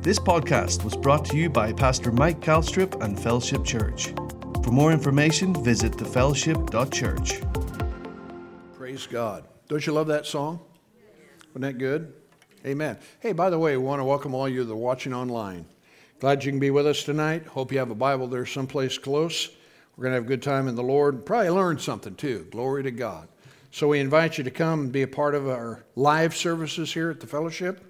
This podcast was brought to you by Pastor Mike Calstrip and Fellowship Church. For more information, visit thefellowship.church. Praise God. Don't you love that song? Wasn't that good? Amen. Hey, by the way, we want to welcome all you that are watching online. Glad you can be with us tonight. Hope you have a Bible there someplace close. We're going to have a good time in the Lord. Probably learn something too. Glory to God. So we invite you to come and be a part of our live services here at the fellowship.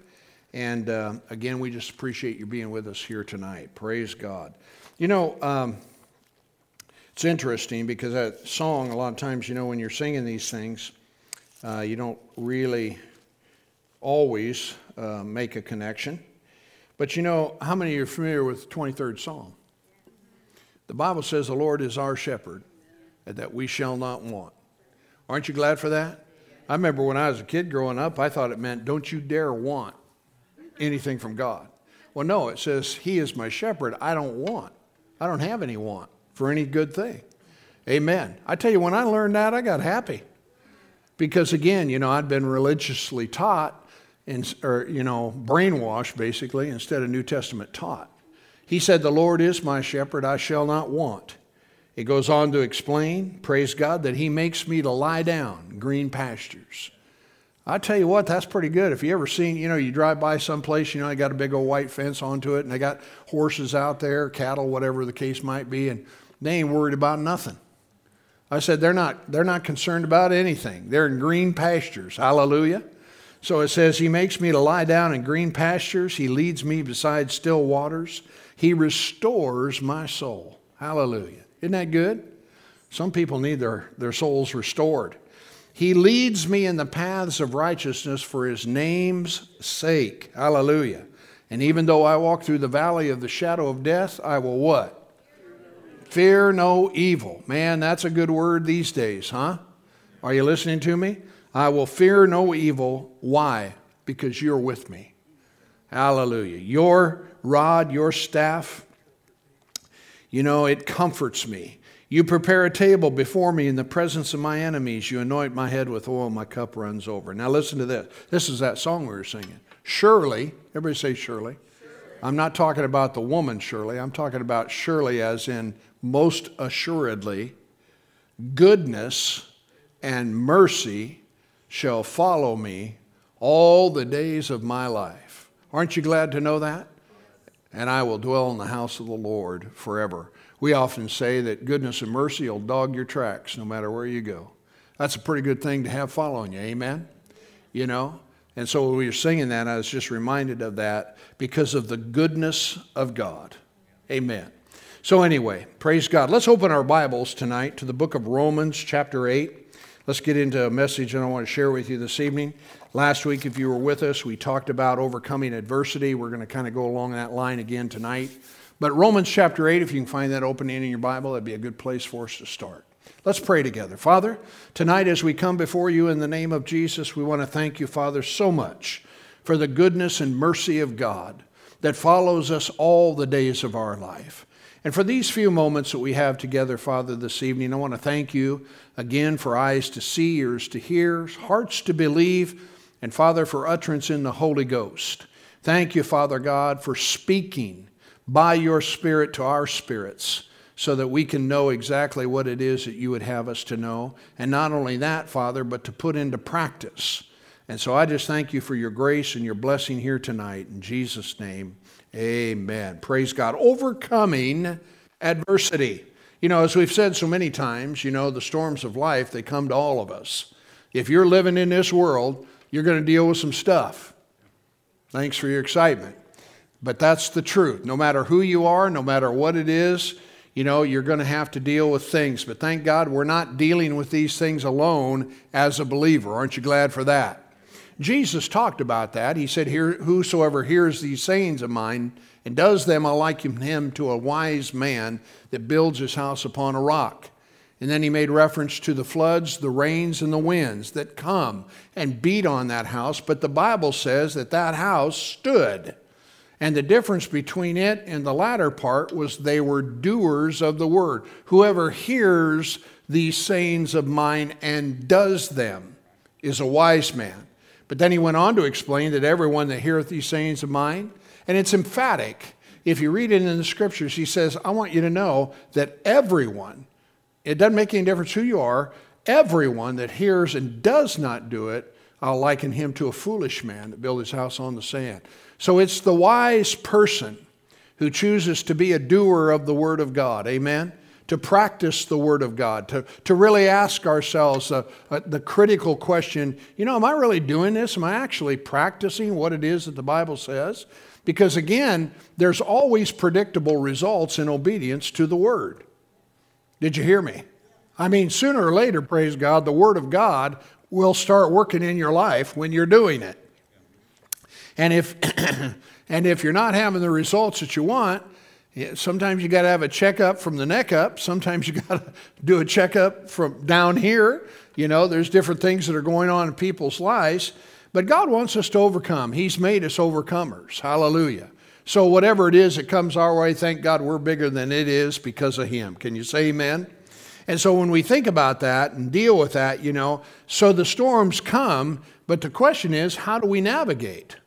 And uh, again, we just appreciate you being with us here tonight. Praise God. You know, um, it's interesting because that song, a lot of times, you know, when you're singing these things, uh, you don't really always uh, make a connection. But you know, how many of you are familiar with the 23rd Psalm? The Bible says the Lord is our shepherd, and that we shall not want. Aren't you glad for that? I remember when I was a kid growing up, I thought it meant don't you dare want anything from God. Well, no, it says, He is my shepherd. I don't want. I don't have any want for any good thing. Amen. I tell you, when I learned that, I got happy. Because again, you know, I'd been religiously taught, in, or, you know, brainwashed basically, instead of New Testament taught. He said, The Lord is my shepherd, I shall not want. He goes on to explain, praise God, that He makes me to lie down green pastures. I tell you what, that's pretty good. If you ever seen, you know, you drive by someplace, you know, they got a big old white fence onto it, and they got horses out there, cattle, whatever the case might be, and they ain't worried about nothing. I said they're not they're not concerned about anything. They're in green pastures. Hallelujah. So it says he makes me to lie down in green pastures, he leads me beside still waters, he restores my soul. Hallelujah. Isn't that good? Some people need their, their souls restored. He leads me in the paths of righteousness for his name's sake. Hallelujah. And even though I walk through the valley of the shadow of death, I will what? Fear no evil. Man, that's a good word these days, huh? Are you listening to me? I will fear no evil. Why? Because you're with me. Hallelujah. Your rod, your staff, you know, it comforts me. You prepare a table before me in the presence of my enemies. You anoint my head with oil, my cup runs over. Now, listen to this. This is that song we were singing. Surely, everybody say surely. I'm not talking about the woman surely. I'm talking about surely as in most assuredly, goodness and mercy shall follow me all the days of my life. Aren't you glad to know that? And I will dwell in the house of the Lord forever. We often say that goodness and mercy will dog your tracks no matter where you go. That's a pretty good thing to have following you. Amen? You know? And so when we were singing that, I was just reminded of that because of the goodness of God. Amen. So, anyway, praise God. Let's open our Bibles tonight to the book of Romans, chapter 8. Let's get into a message that I want to share with you this evening. Last week, if you were with us, we talked about overcoming adversity. We're going to kind of go along that line again tonight. But Romans chapter 8, if you can find that opening in your Bible, that'd be a good place for us to start. Let's pray together. Father, tonight as we come before you in the name of Jesus, we want to thank you, Father, so much for the goodness and mercy of God that follows us all the days of our life. And for these few moments that we have together, Father, this evening, I want to thank you again for eyes to see, ears to hear, hearts to believe, and Father, for utterance in the Holy Ghost. Thank you, Father God, for speaking by your Spirit to our spirits so that we can know exactly what it is that you would have us to know. And not only that, Father, but to put into practice. And so I just thank you for your grace and your blessing here tonight. In Jesus' name, amen. Praise God. Overcoming adversity. You know, as we've said so many times, you know, the storms of life, they come to all of us. If you're living in this world, you're going to deal with some stuff. Thanks for your excitement. But that's the truth. No matter who you are, no matter what it is, you know, you're going to have to deal with things. But thank God we're not dealing with these things alone as a believer. Aren't you glad for that? Jesus talked about that. He said, Whosoever hears these sayings of mine and does them, I liken him to a wise man that builds his house upon a rock. And then he made reference to the floods, the rains, and the winds that come and beat on that house. But the Bible says that that house stood. And the difference between it and the latter part was they were doers of the word. Whoever hears these sayings of mine and does them is a wise man. But then he went on to explain that everyone that heareth these sayings of mine, and it's emphatic. If you read it in the scriptures, he says, I want you to know that everyone, it doesn't make any difference who you are, everyone that hears and does not do it, I'll liken him to a foolish man that built his house on the sand. So it's the wise person who chooses to be a doer of the word of God. Amen? to practice the Word of God, to, to really ask ourselves the critical question you know, am I really doing this? Am I actually practicing what it is that the Bible says? Because again, there's always predictable results in obedience to the Word. Did you hear me? I mean, sooner or later, praise God, the Word of God will start working in your life when you're doing it. And if, and if you're not having the results that you want, sometimes you got to have a checkup from the neck up. Sometimes you got to do a checkup from down here. You know, there's different things that are going on in people's lives. But God wants us to overcome. He's made us overcomers. Hallelujah. So, whatever it is that comes our way, thank God we're bigger than it is because of Him. Can you say amen? And so, when we think about that and deal with that, you know, so the storms come, but the question is, how do we navigate?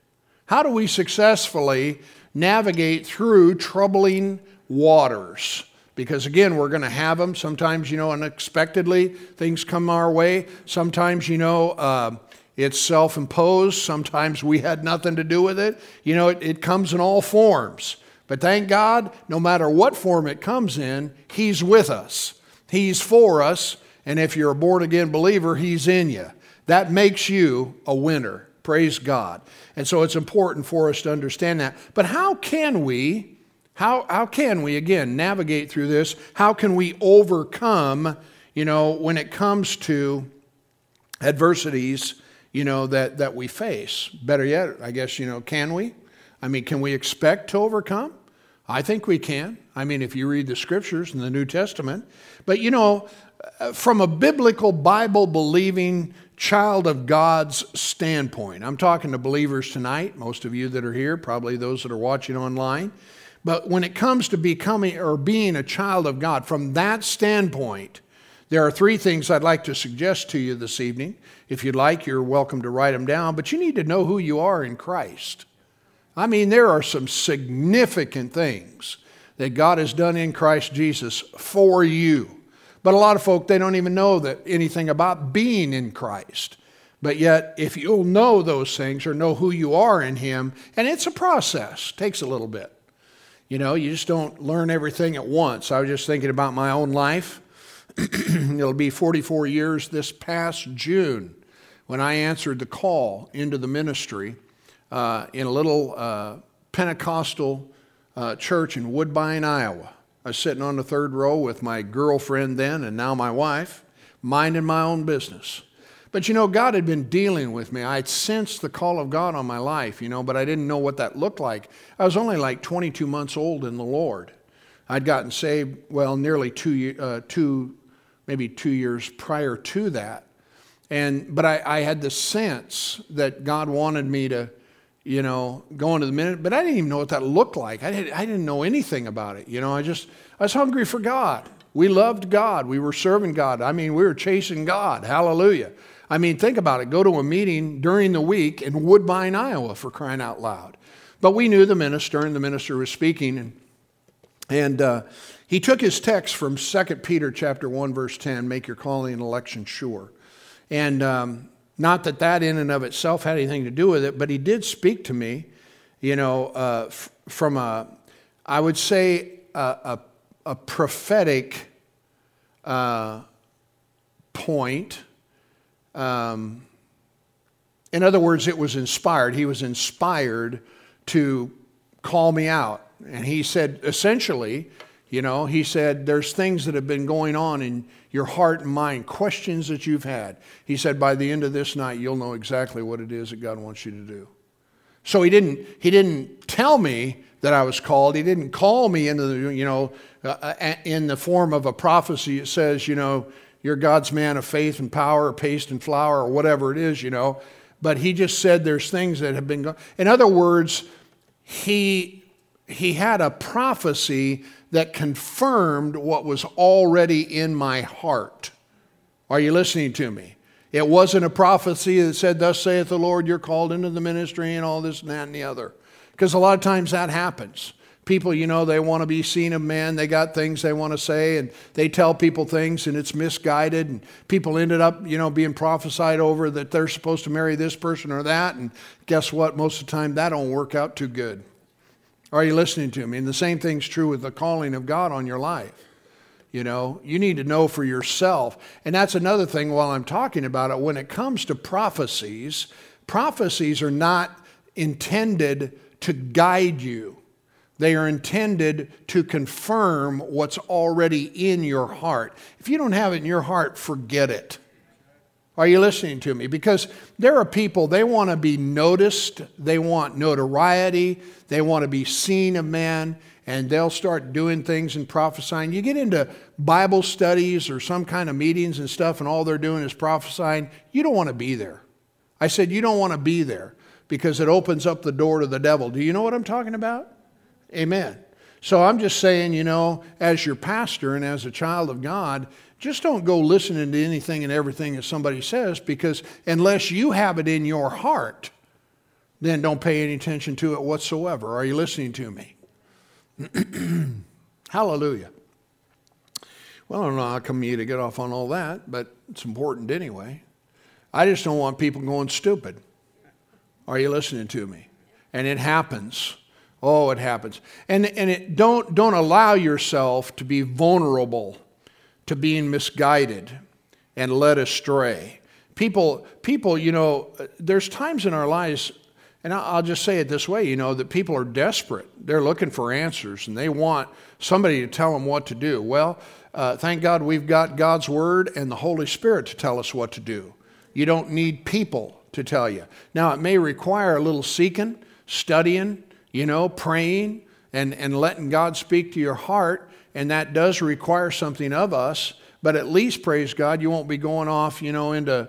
How do we successfully navigate through troubling waters. Because again, we're going to have them. Sometimes, you know, unexpectedly things come our way. Sometimes, you know, uh, it's self imposed. Sometimes we had nothing to do with it. You know, it, it comes in all forms. But thank God, no matter what form it comes in, He's with us, He's for us. And if you're a born again believer, He's in you. That makes you a winner. Praise God. And so it's important for us to understand that. But how can we, how, how can we, again, navigate through this? How can we overcome, you know, when it comes to adversities, you know, that, that we face? Better yet, I guess, you know, can we? I mean, can we expect to overcome? I think we can. I mean, if you read the scriptures in the New Testament. But, you know, from a biblical, Bible believing, child of God's standpoint. I'm talking to believers tonight, most of you that are here, probably those that are watching online. But when it comes to becoming or being a child of God, from that standpoint, there are three things I'd like to suggest to you this evening. If you'd like, you're welcome to write them down, but you need to know who you are in Christ. I mean, there are some significant things that God has done in Christ Jesus for you. But a lot of folk, they don't even know that anything about being in Christ. But yet, if you'll know those things or know who you are in Him, and it's a process, takes a little bit. You know, you just don't learn everything at once. I was just thinking about my own life. It'll be 44 years this past June when I answered the call into the ministry uh, in a little uh, Pentecostal uh, church in Woodbine, Iowa. I was sitting on the third row with my girlfriend then and now my wife, minding my own business. But you know, God had been dealing with me. I had sensed the call of God on my life, you know, but I didn't know what that looked like. I was only like 22 months old in the Lord. I'd gotten saved, well, nearly two, uh, two maybe two years prior to that. And, but I, I had the sense that God wanted me to you know, going to the minute, but I didn't even know what that looked like. I didn't, I didn't know anything about it. You know, I just, I was hungry for God. We loved God. We were serving God. I mean, we were chasing God. Hallelujah. I mean, think about it. Go to a meeting during the week in Woodbine, Iowa for crying out loud. But we knew the minister, and the minister was speaking, and, and uh, he took his text from 2 Peter chapter 1, verse 10, make your calling and election sure. And um, not that that in and of itself had anything to do with it, but he did speak to me, you know, uh, f- from a, I would say, a, a, a prophetic uh, point. Um, in other words, it was inspired. He was inspired to call me out. And he said, essentially, you know, he said, there's things that have been going on in your heart and mind, questions that you've had. He said, by the end of this night, you'll know exactly what it is that God wants you to do. So he didn't, he didn't tell me that I was called. He didn't call me into the, you know, uh, uh in the form of a prophecy. It says, you know, you're God's man of faith and power, or paste and flour, or whatever it is, you know. But he just said there's things that have been. Go- in other words, he he had a prophecy that confirmed what was already in my heart. Are you listening to me? It wasn't a prophecy that said, Thus saith the Lord, you're called into the ministry and all this and that and the other. Because a lot of times that happens. People, you know, they want to be seen of men. They got things they want to say, and they tell people things, and it's misguided. And people ended up, you know, being prophesied over that they're supposed to marry this person or that. And guess what? Most of the time, that don't work out too good. Are you listening to me? And the same thing's true with the calling of God on your life. You know, you need to know for yourself. And that's another thing while I'm talking about it. When it comes to prophecies, prophecies are not intended to guide you, they are intended to confirm what's already in your heart. If you don't have it in your heart, forget it. Are you listening to me? Because there are people, they want to be noticed, they want notoriety, they want to be seen of man and they'll start doing things and prophesying. You get into Bible studies or some kind of meetings and stuff, and all they're doing is prophesying. You don't want to be there. I said, You don't want to be there because it opens up the door to the devil. Do you know what I'm talking about? Amen. So I'm just saying, you know, as your pastor and as a child of God, just don't go listening to anything and everything that somebody says because unless you have it in your heart, then don't pay any attention to it whatsoever. Are you listening to me? Hallelujah. Well, I don't know how come you to get off on all that, but it's important anyway. I just don't want people going stupid. Are you listening to me? And it happens. Oh, it happens. And, and it, don't, don't allow yourself to be vulnerable to being misguided and led astray. People, people, you know, there's times in our lives and I'll just say it this way you know, that people are desperate. They're looking for answers and they want somebody to tell them what to do. Well, uh, thank God we've got God's Word and the Holy Spirit to tell us what to do. You don't need people to tell you. Now, it may require a little seeking, studying, you know, praying, and, and letting God speak to your heart, and that does require something of us. But at least, praise God, you won't be going off, you know, into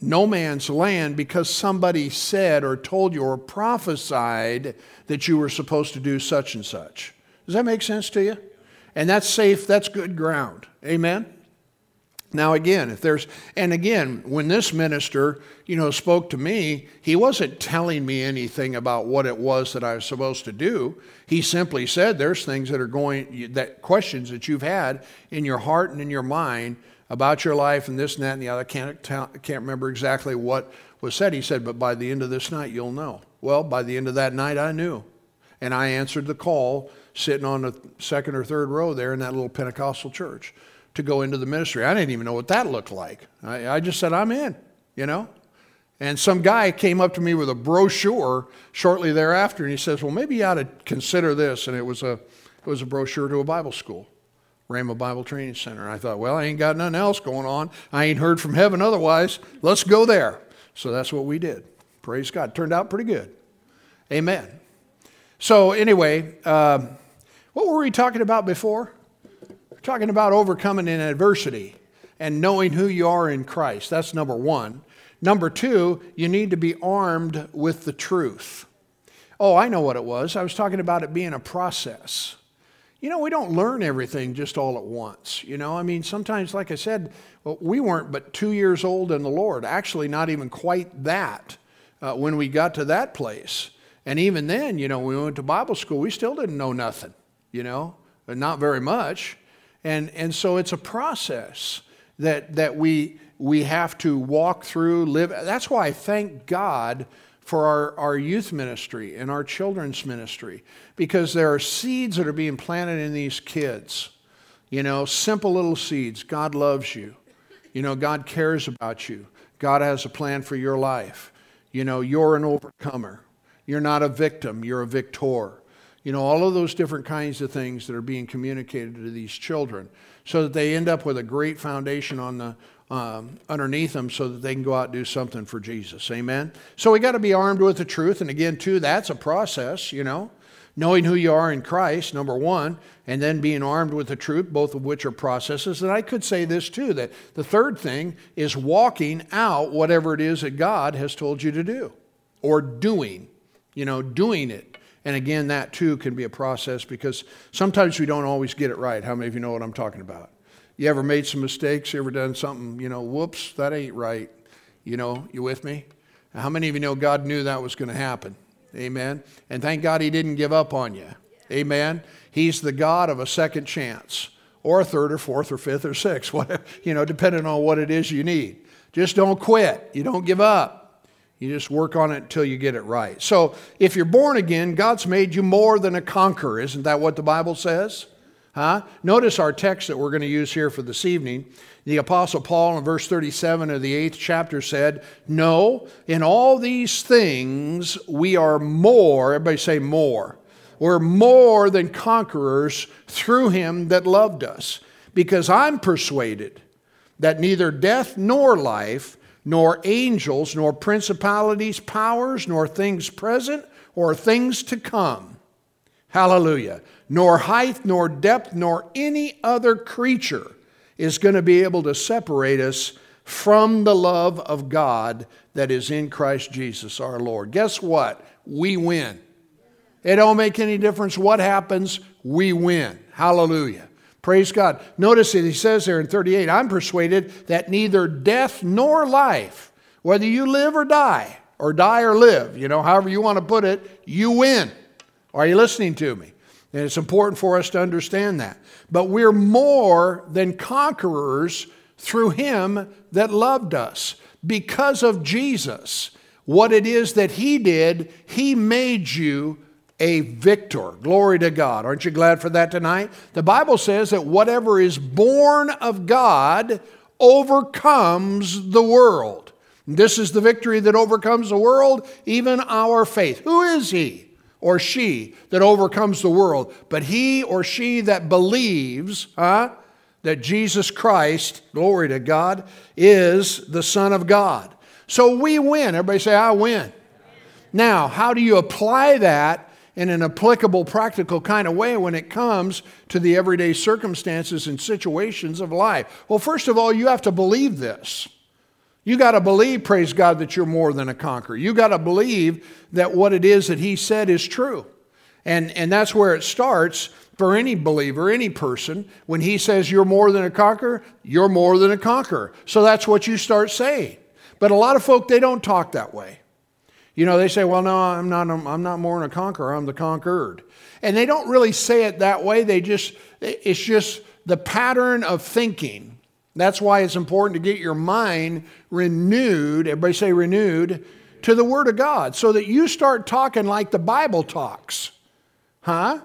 no man's land because somebody said or told you or prophesied that you were supposed to do such and such. Does that make sense to you? And that's safe, that's good ground. Amen? Now, again, if there's, and again, when this minister, you know, spoke to me, he wasn't telling me anything about what it was that I was supposed to do. He simply said, there's things that are going, that questions that you've had in your heart and in your mind about your life and this and that and the other. I can't, can't remember exactly what was said. He said, but by the end of this night, you'll know. Well, by the end of that night, I knew. And I answered the call sitting on the second or third row there in that little Pentecostal church to go into the ministry. I didn't even know what that looked like. I, I just said, I'm in, you know? And some guy came up to me with a brochure shortly thereafter, and he says, Well, maybe you ought to consider this. And it was a, it was a brochure to a Bible school. Rhema Bible Training Center. And I thought, well, I ain't got nothing else going on. I ain't heard from heaven otherwise. Let's go there. So that's what we did. Praise God. Turned out pretty good. Amen. So, anyway, uh, what were we talking about before? Talking about overcoming in adversity and knowing who you are in Christ. That's number one. Number two, you need to be armed with the truth. Oh, I know what it was. I was talking about it being a process. You know, we don't learn everything just all at once. You know, I mean, sometimes, like I said, we weren't but two years old in the Lord, actually, not even quite that uh, when we got to that place. And even then, you know, we went to Bible school, we still didn't know nothing, you know, not very much. And, and so it's a process that, that we, we have to walk through, live. That's why I thank God for our, our youth ministry and our children's ministry because there are seeds that are being planted in these kids. You know, simple little seeds. God loves you. You know, God cares about you. God has a plan for your life. You know, you're an overcomer. You're not a victim, you're a victor. You know, all of those different kinds of things that are being communicated to these children so that they end up with a great foundation on the, um, underneath them so that they can go out and do something for Jesus. Amen? So we got to be armed with the truth. And again, too, that's a process, you know. Knowing who you are in Christ, number one, and then being armed with the truth, both of which are processes. And I could say this too that the third thing is walking out whatever it is that God has told you to do or doing, you know, doing it. And again, that too can be a process because sometimes we don't always get it right. How many of you know what I'm talking about? You ever made some mistakes? You ever done something, you know, whoops, that ain't right? You know, you with me? How many of you know God knew that was going to happen? Amen. And thank God He didn't give up on you. Amen. He's the God of a second chance, or a third, or fourth, or fifth, or sixth, whatever, you know, depending on what it is you need. Just don't quit. You don't give up. You just work on it until you get it right. So if you're born again, God's made you more than a conqueror. Isn't that what the Bible says? Huh? Notice our text that we're going to use here for this evening. The Apostle Paul in verse 37 of the eighth chapter said, No, in all these things we are more, everybody say more. We're more than conquerors through him that loved us. Because I'm persuaded that neither death nor life, nor angels, nor principalities, powers, nor things present, or things to come. Hallelujah. Nor height, nor depth, nor any other creature is going to be able to separate us from the love of God that is in Christ Jesus our Lord. Guess what? We win. It don't make any difference what happens, we win. Hallelujah. Praise God. Notice that he says there in 38 I'm persuaded that neither death nor life, whether you live or die, or die or live, you know, however you want to put it, you win. Are you listening to me? And it's important for us to understand that. But we're more than conquerors through him that loved us. Because of Jesus, what it is that he did, he made you a victor. Glory to God. Aren't you glad for that tonight? The Bible says that whatever is born of God overcomes the world. This is the victory that overcomes the world, even our faith. Who is he or she that overcomes the world? But he or she that believes, huh? That Jesus Christ, glory to God, is the Son of God. So we win. Everybody say, I win. Now, how do you apply that in an applicable, practical kind of way when it comes to the everyday circumstances and situations of life? Well, first of all, you have to believe this. You got to believe, praise God, that you're more than a conqueror. You got to believe that what it is that He said is true. And, and that's where it starts for any believer, any person. When He says you're more than a conqueror, you're more than a conqueror. So that's what you start saying. But a lot of folk, they don't talk that way. You know, they say, well, no, I'm not, I'm not more than a conqueror, I'm the conquered. And they don't really say it that way. They just, it's just the pattern of thinking. That's why it's important to get your mind renewed, everybody say renewed, to the Word of God so that you start talking like the Bible talks. Huh?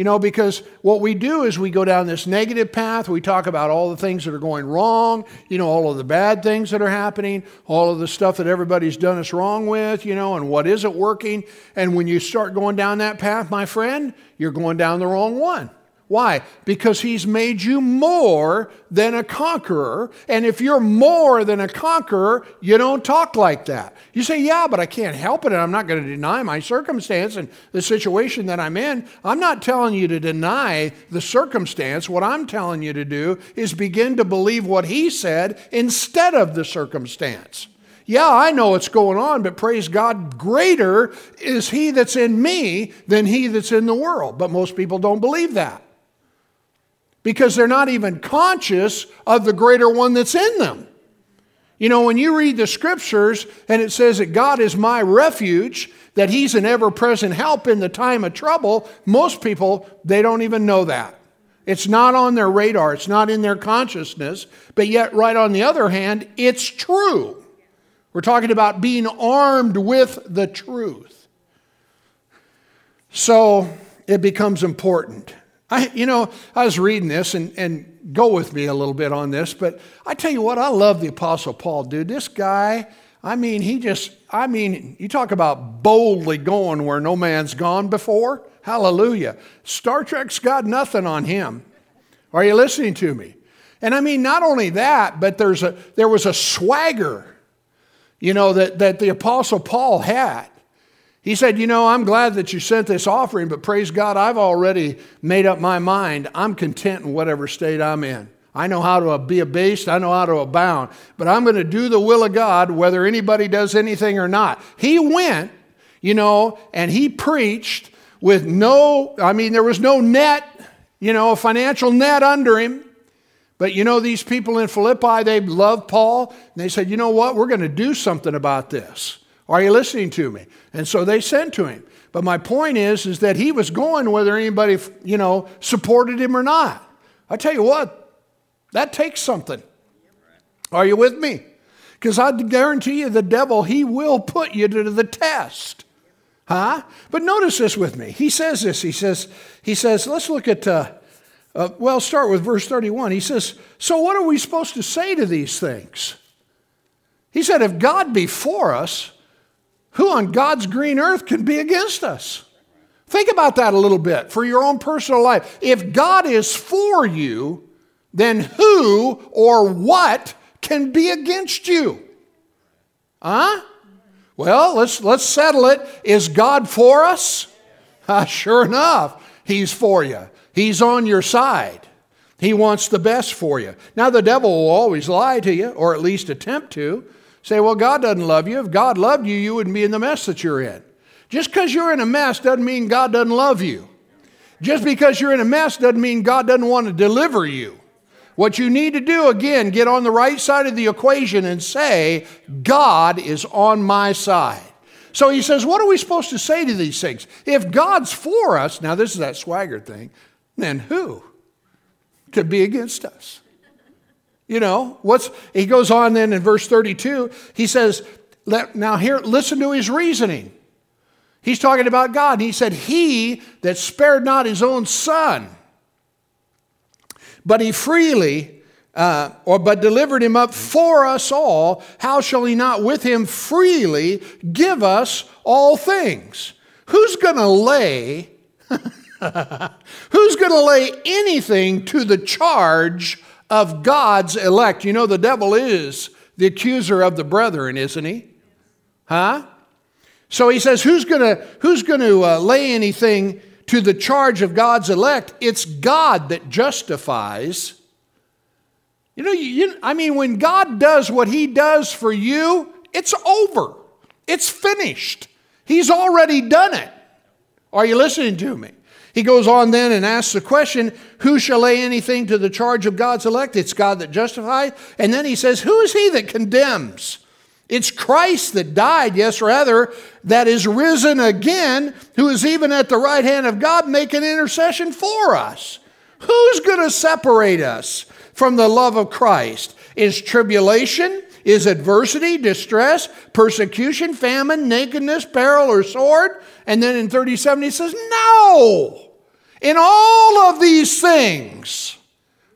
You know, because what we do is we go down this negative path. We talk about all the things that are going wrong, you know, all of the bad things that are happening, all of the stuff that everybody's done us wrong with, you know, and what isn't working. And when you start going down that path, my friend, you're going down the wrong one. Why? Because he's made you more than a conqueror. And if you're more than a conqueror, you don't talk like that. You say, Yeah, but I can't help it. And I'm not going to deny my circumstance and the situation that I'm in. I'm not telling you to deny the circumstance. What I'm telling you to do is begin to believe what he said instead of the circumstance. Yeah, I know what's going on, but praise God, greater is he that's in me than he that's in the world. But most people don't believe that because they're not even conscious of the greater one that's in them. You know, when you read the scriptures and it says that God is my refuge, that He's an ever present help in the time of trouble, most people, they don't even know that. It's not on their radar, it's not in their consciousness, but yet, right on the other hand, it's true. We're talking about being armed with the truth. So it becomes important. I, you know, I was reading this and, and go with me a little bit on this, but I tell you what, I love the Apostle Paul, dude. This guy, I mean, he just, I mean, you talk about boldly going where no man's gone before. Hallelujah. Star Trek's got nothing on him. Are you listening to me? And I mean, not only that, but there's a, there was a swagger, you know, that, that the Apostle Paul had. He said, You know, I'm glad that you sent this offering, but praise God, I've already made up my mind. I'm content in whatever state I'm in. I know how to be abased, I know how to abound, but I'm going to do the will of God whether anybody does anything or not. He went, you know, and he preached with no, I mean, there was no net, you know, a financial net under him. But you know, these people in Philippi, they loved Paul, and they said, you know what, we're going to do something about this. Are you listening to me? And so they sent to him. But my point is, is that he was going whether anybody, you know, supported him or not. I tell you what, that takes something. Are you with me? Because I guarantee you, the devil, he will put you to the test. Huh? But notice this with me. He says this. He says, he says, let's look at uh, uh, well, start with verse 31. He says, So what are we supposed to say to these things? He said, If God be for us, who on God's green earth can be against us? Think about that a little bit for your own personal life. If God is for you, then who or what can be against you? Huh? Well, let's, let's settle it. Is God for us? Uh, sure enough, He's for you. He's on your side. He wants the best for you. Now, the devil will always lie to you, or at least attempt to. Say, well, God doesn't love you. If God loved you, you wouldn't be in the mess that you're in. Just because you're in a mess doesn't mean God doesn't love you. Just because you're in a mess doesn't mean God doesn't want to deliver you. What you need to do, again, get on the right side of the equation and say, God is on my side. So he says, What are we supposed to say to these things? If God's for us, now this is that swagger thing, then who could be against us? You know, what's he goes on then in verse 32, he says, Let, now here, listen to his reasoning. He's talking about God. He said, He that spared not his own son, but he freely uh, or but delivered him up for us all, how shall he not with him freely give us all things? Who's going to lay Who's going to lay anything to the charge of God's elect? You know, the devil is the accuser of the brethren, isn't he? Huh? So he says, Who's going to, who's to uh, lay anything to the charge of God's elect? It's God that justifies. You know, you, I mean, when God does what he does for you, it's over, it's finished. He's already done it. Are you listening to me? He goes on then and asks the question, Who shall lay anything to the charge of God's elect? It's God that justifies. And then he says, Who is he that condemns? It's Christ that died, yes, rather, that is risen again, who is even at the right hand of God making intercession for us. Who's going to separate us from the love of Christ? Is tribulation? Is adversity, distress, persecution, famine, nakedness, peril, or sword? And then in 37, he says, No! In all of these things,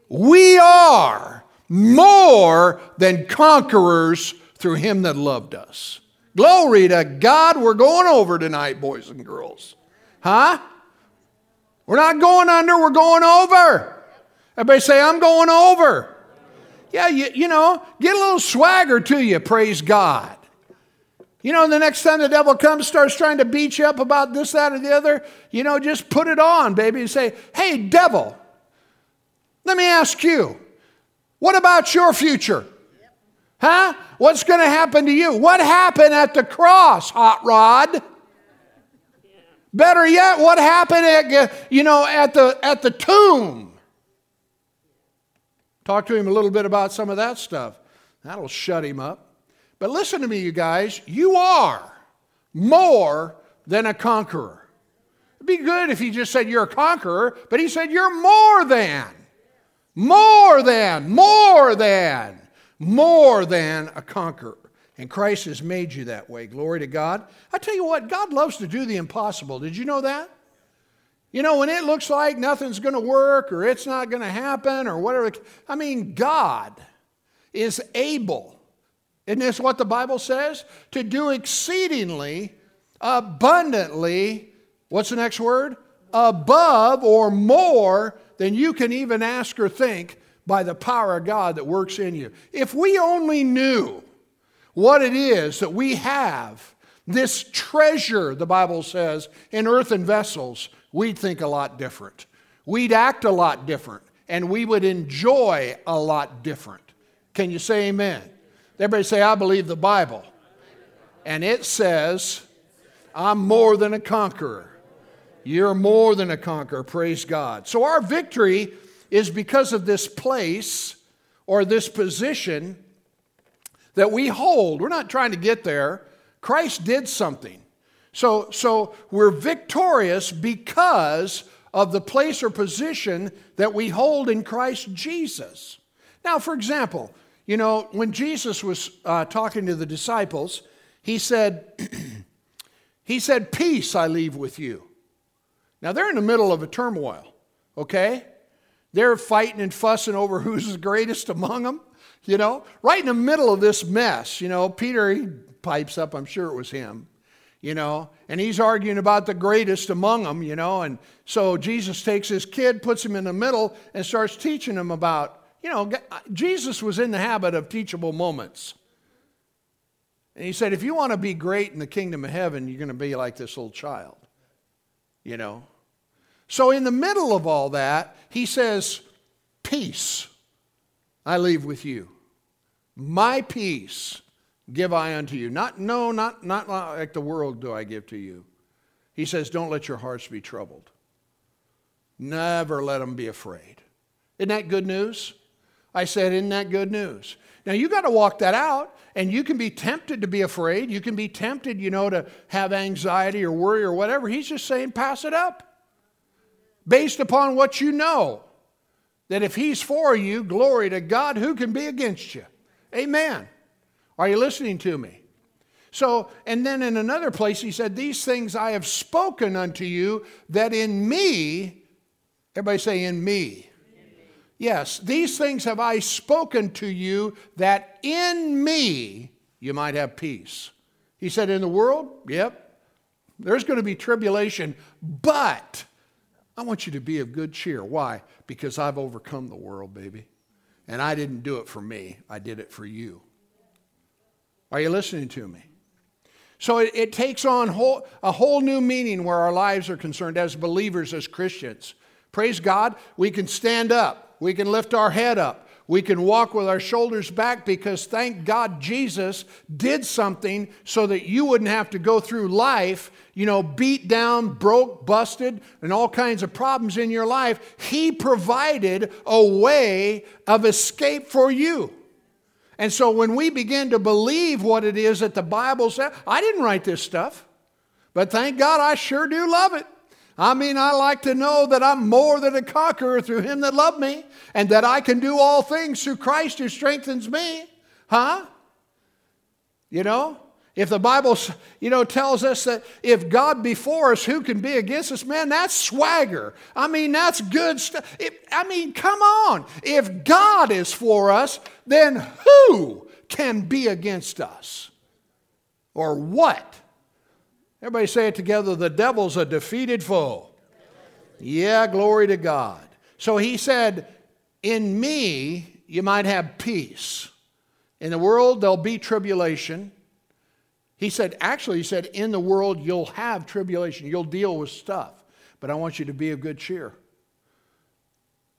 we are more than conquerors through him that loved us. Glory to God. We're going over tonight, boys and girls. Huh? We're not going under, we're going over. Everybody say, I'm going over. Yeah, you, you know, get a little swagger to you, praise God. You know, the next time the devil comes, starts trying to beat you up about this, that, or the other, you know, just put it on, baby, and say, hey, devil, let me ask you, what about your future? Huh? What's going to happen to you? What happened at the cross, hot rod? Better yet, what happened at, uh, you know, at the, at the tomb? Talk to him a little bit about some of that stuff. That'll shut him up. But listen to me, you guys. You are more than a conqueror. It'd be good if he just said you're a conqueror, but he said you're more than. More than, more than, more than a conqueror. And Christ has made you that way. Glory to God. I tell you what, God loves to do the impossible. Did you know that? You know, when it looks like nothing's going to work or it's not going to happen or whatever, I mean, God is able, isn't this what the Bible says? To do exceedingly, abundantly, what's the next word? Above or more than you can even ask or think by the power of God that works in you. If we only knew what it is that we have, this treasure, the Bible says, in earthen vessels we'd think a lot different. We'd act a lot different, and we would enjoy a lot different. Can you say amen? Everybody say, I believe the Bible. And it says, I'm more than a conqueror. You're more than a conqueror, praise God. So our victory is because of this place or this position that we hold. We're not trying to get there. Christ did something. So, so we're victorious because of the place or position that we hold in Christ Jesus. Now, for example, you know, when Jesus was uh, talking to the disciples, he said, he said, Peace I leave with you. Now they're in the middle of a turmoil, okay? They're fighting and fussing over who's the greatest among them, you know? Right in the middle of this mess, you know, Peter, he pipes up, I'm sure it was him, you know, and he's arguing about the greatest among them, you know, and so Jesus takes his kid, puts him in the middle, and starts teaching him about, you know, uh, Jesus was in the habit of teachable moments. And he said, if you want to be great in the kingdom of heaven, you're going to be like this little child, you know. So, in the middle of all that, he says, Peace I leave with you. My peace give I unto you. Not, no, not, not like the world do I give to you. He says, Don't let your hearts be troubled. Never let them be afraid. Isn't that good news? I said, Isn't that good news? Now you got to walk that out, and you can be tempted to be afraid. You can be tempted, you know, to have anxiety or worry or whatever. He's just saying, Pass it up based upon what you know. That if He's for you, glory to God, who can be against you? Amen. Are you listening to me? So, and then in another place, He said, These things I have spoken unto you, that in me, everybody say, in me. Yes, these things have I spoken to you, that in me you might have peace. He said, In the world, yep, there's going to be tribulation, but I want you to be of good cheer. Why? Because I've overcome the world, baby. And I didn't do it for me, I did it for you. Are you listening to me? So it, it takes on whole, a whole new meaning where our lives are concerned as believers, as Christians. Praise God, we can stand up, we can lift our head up, we can walk with our shoulders back because thank God Jesus did something so that you wouldn't have to go through life, you know, beat down, broke, busted, and all kinds of problems in your life. He provided a way of escape for you. And so when we begin to believe what it is that the Bible says, I didn't write this stuff, but thank God I sure do love it. I mean, I like to know that I'm more than a conqueror through him that loved me, and that I can do all things through Christ who strengthens me. Huh? You know? If the Bible, you know, tells us that if God be for us, who can be against us? Man, that's swagger. I mean, that's good stuff. I mean, come on. If God is for us, then who can be against us? Or what? Everybody say it together the devil's a defeated foe. Yeah, glory to God. So he said, In me you might have peace. In the world there'll be tribulation. He said, actually, he said, in the world you'll have tribulation. You'll deal with stuff. But I want you to be of good cheer.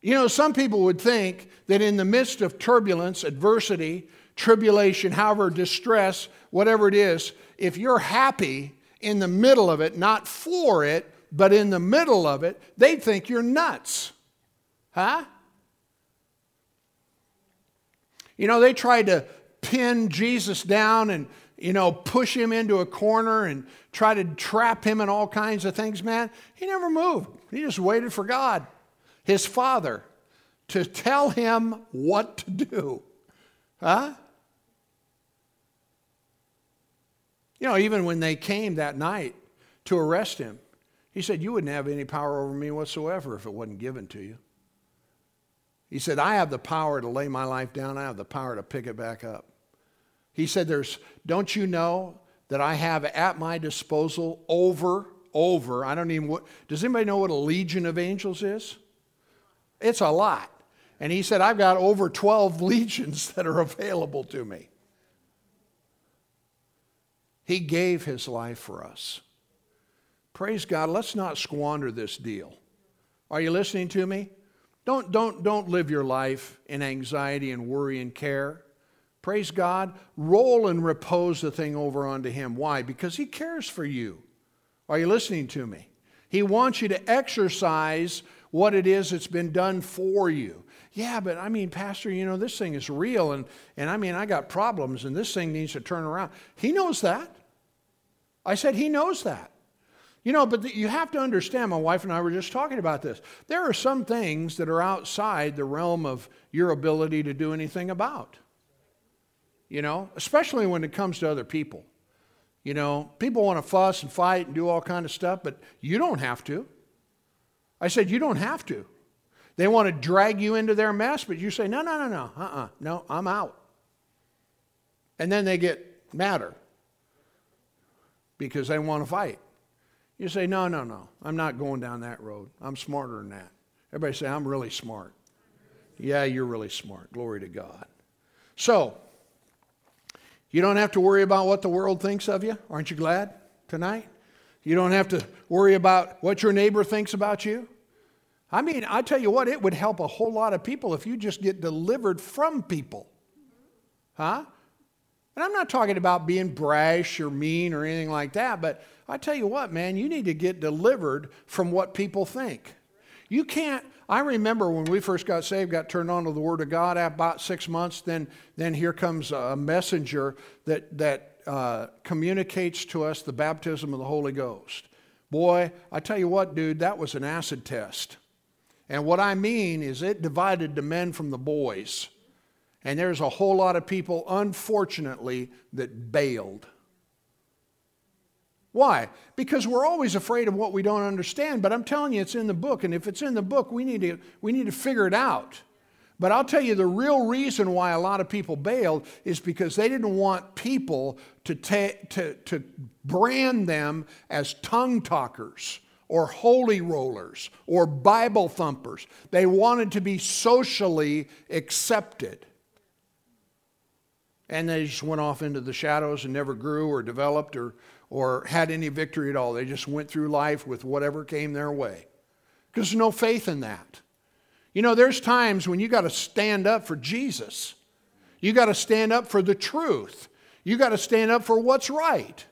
You know, some people would think that in the midst of turbulence, adversity, tribulation, however, distress, whatever it is, if you're happy, in the middle of it, not for it, but in the middle of it, they'd think you're nuts. Huh? You know, they tried to pin Jesus down and, you know, push him into a corner and try to trap him in all kinds of things, man. He never moved. He just waited for God, his Father, to tell him what to do. Huh? You know, even when they came that night to arrest him, he said, You wouldn't have any power over me whatsoever if it wasn't given to you. He said, I have the power to lay my life down, I have the power to pick it back up. He said, There's, don't you know that I have at my disposal over, over, I don't even, what, does anybody know what a legion of angels is? It's a lot. And he said, I've got over 12 legions that are available to me. He gave his life for us. Praise God. Let's not squander this deal. Are you listening to me? Don't, don't, don't live your life in anxiety and worry and care. Praise God. Roll and repose the thing over onto Him. Why? Because He cares for you. Are you listening to me? He wants you to exercise what it is that's been done for you. Yeah, but I mean, Pastor, you know, this thing is real, and, and I mean, I got problems, and this thing needs to turn around. He knows that. I said, He knows that. You know, but you have to understand, my wife and I were just talking about this. There are some things that are outside the realm of your ability to do anything about. You know, especially when it comes to other people. You know, people want to fuss and fight and do all kind of stuff, but you don't have to. I said, you don't have to. They want to drag you into their mess, but you say, no, no, no, no, uh-uh, no, I'm out. And then they get madder because they want to fight. You say, no, no, no, I'm not going down that road. I'm smarter than that. Everybody say, I'm really smart. Yeah, you're really smart. Glory to God. So, you don't have to worry about what the world thinks of you. Aren't you glad tonight? You don't have to worry about what your neighbor thinks about you. I mean, I tell you what, it would help a whole lot of people if you just get delivered from people. Huh? And I'm not talking about being brash or mean or anything like that, but I tell you what, man, you need to get delivered from what people think. You can't, I remember when we first got saved, got turned on to the Word of God about six months, then, then here comes a messenger that, that uh, communicates to us the baptism of the Holy Ghost. Boy, I tell you what, dude, that was an acid test. And what I mean is it divided the men from the boys. And there's a whole lot of people, unfortunately, that bailed. Why? Because we're always afraid of what we don't understand. But I'm telling you, it's in the book. And if it's in the book, we need to, we need to figure it out. But I'll tell you the real reason why a lot of people bailed is because they didn't want people to, ta- to, to brand them as tongue talkers or holy rollers or Bible thumpers. They wanted to be socially accepted. And they just went off into the shadows and never grew or developed or, or had any victory at all. They just went through life with whatever came their way. Because there's no faith in that. You know, there's times when you got to stand up for Jesus. You got to stand up for the truth. You got to stand up for what's right.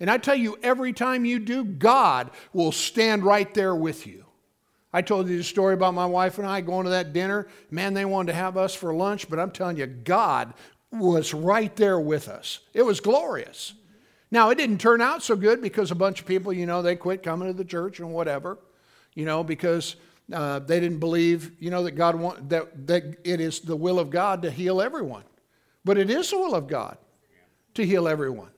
And I tell you, every time you do, God will stand right there with you. I told you the story about my wife and I going to that dinner. Man, they wanted to have us for lunch, but I'm telling you, God was right there with us. It was glorious. Now, it didn't turn out so good because a bunch of people, you know, they quit coming to the church and whatever, you know, because uh, they didn't believe, you know, that God want, that, that it is the will of God to heal everyone. But it is the will of God to heal everyone.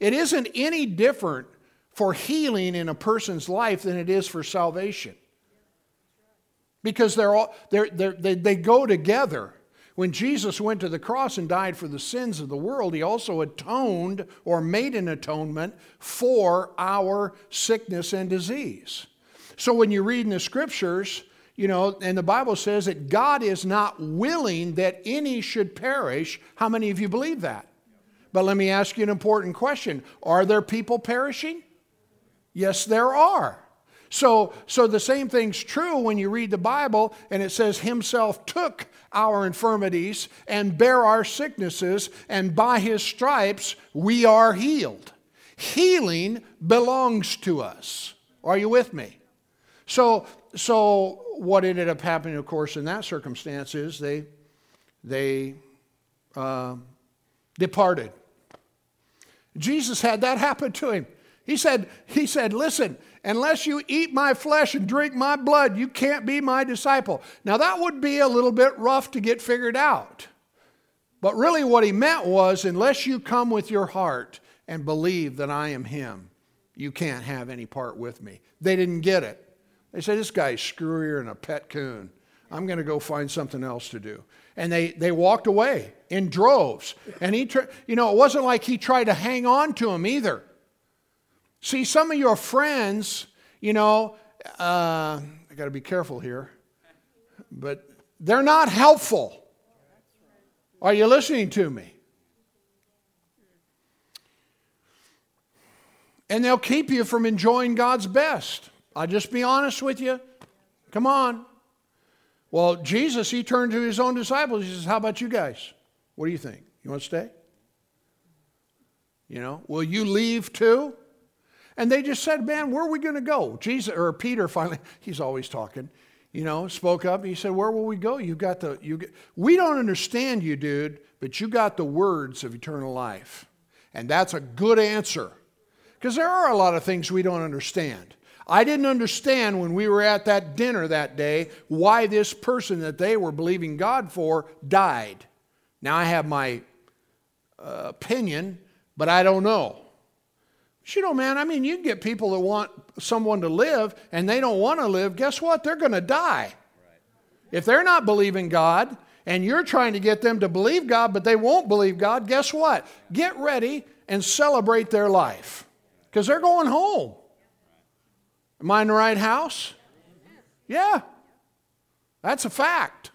It isn't any different for healing in a person's life than it is for salvation. Because they're all, they're, they're, they, they go together. When Jesus went to the cross and died for the sins of the world, he also atoned or made an atonement for our sickness and disease. So when you read in the scriptures, you know, and the Bible says that God is not willing that any should perish. How many of you believe that? But let me ask you an important question Are there people perishing? Yes, there are. So, so the same thing's true when you read the Bible and it says, Himself took our infirmities and bear our sicknesses, and by His stripes we are healed. Healing belongs to us. Are you with me? So, so what ended up happening, of course, in that circumstance is they, they uh, departed. Jesus had that happen to him. He said, he said, listen, unless you eat my flesh and drink my blood, you can't be my disciple. Now that would be a little bit rough to get figured out. But really what he meant was, unless you come with your heart and believe that I am him, you can't have any part with me. They didn't get it. They said, this guy's screwier than a pet coon. I'm going to go find something else to do and they, they walked away in droves. And he, you know, it wasn't like he tried to hang on to him either. See, some of your friends, you know, uh, I got to be careful here, but they're not helpful. Are you listening to me? And they'll keep you from enjoying God's best. I'll just be honest with you. Come on. Well, Jesus, he turned to his own disciples. He says, How about you guys? What do you think? You want to stay? You know, will you leave too? And they just said, Man, where are we going to go? Jesus or Peter finally, he's always talking. you know, spoke up. He said, Where will we go? You've got the, you get, we don't understand you, dude, but you got the words of eternal life. And that's a good answer. Because there are a lot of things we don't understand. I didn't understand when we were at that dinner that day why this person that they were believing God for died. Now I have my uh, opinion, but I don't know. You oh, know, man, I mean, you get people that want someone to live and they don't want to live. Guess what? They're going to die. If they're not believing God and you're trying to get them to believe God, but they won't believe God, guess what? Get ready and celebrate their life because they're going home. Am I in the right house? Yeah. That's a fact.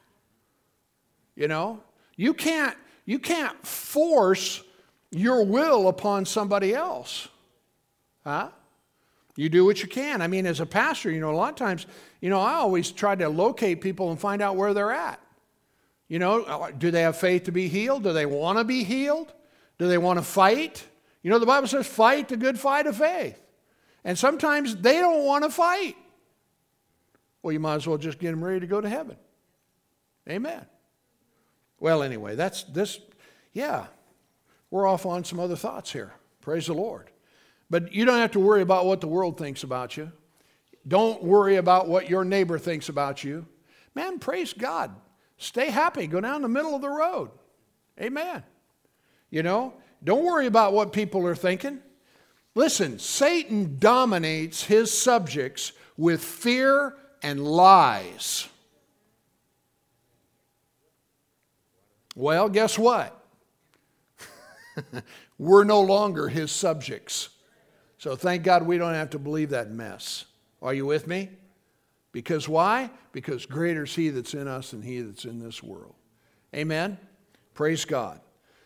You know, you can't you can't force your will upon somebody else. Huh? You do what you can. I mean, as a pastor, you know, a lot of times, you know, I always try to locate people and find out where they're at. You know, uh, do they have faith to be healed? Do they want to be healed? Do they want to fight? You know, the Bible says, fight the good fight of faith. And sometimes they don't want to fight. Well, you might as well just get them ready to go to heaven. Amen. Well, anyway, that's this. Yeah, we're off on some other thoughts here. Praise the Lord. But you don't have to worry about what the world thinks about you. Don't worry about what your neighbor thinks about you. Man, praise God. Stay happy. Go down the middle of the road. Amen. You know, don't worry about what people are thinking. Listen, Satan dominates his subjects with fear and lies. Well, guess what? We're no longer his subjects. So thank God we don't have to believe that mess. Are you with me? Because why? Because greater is he that's in us than he that's in this world. Amen? Praise God.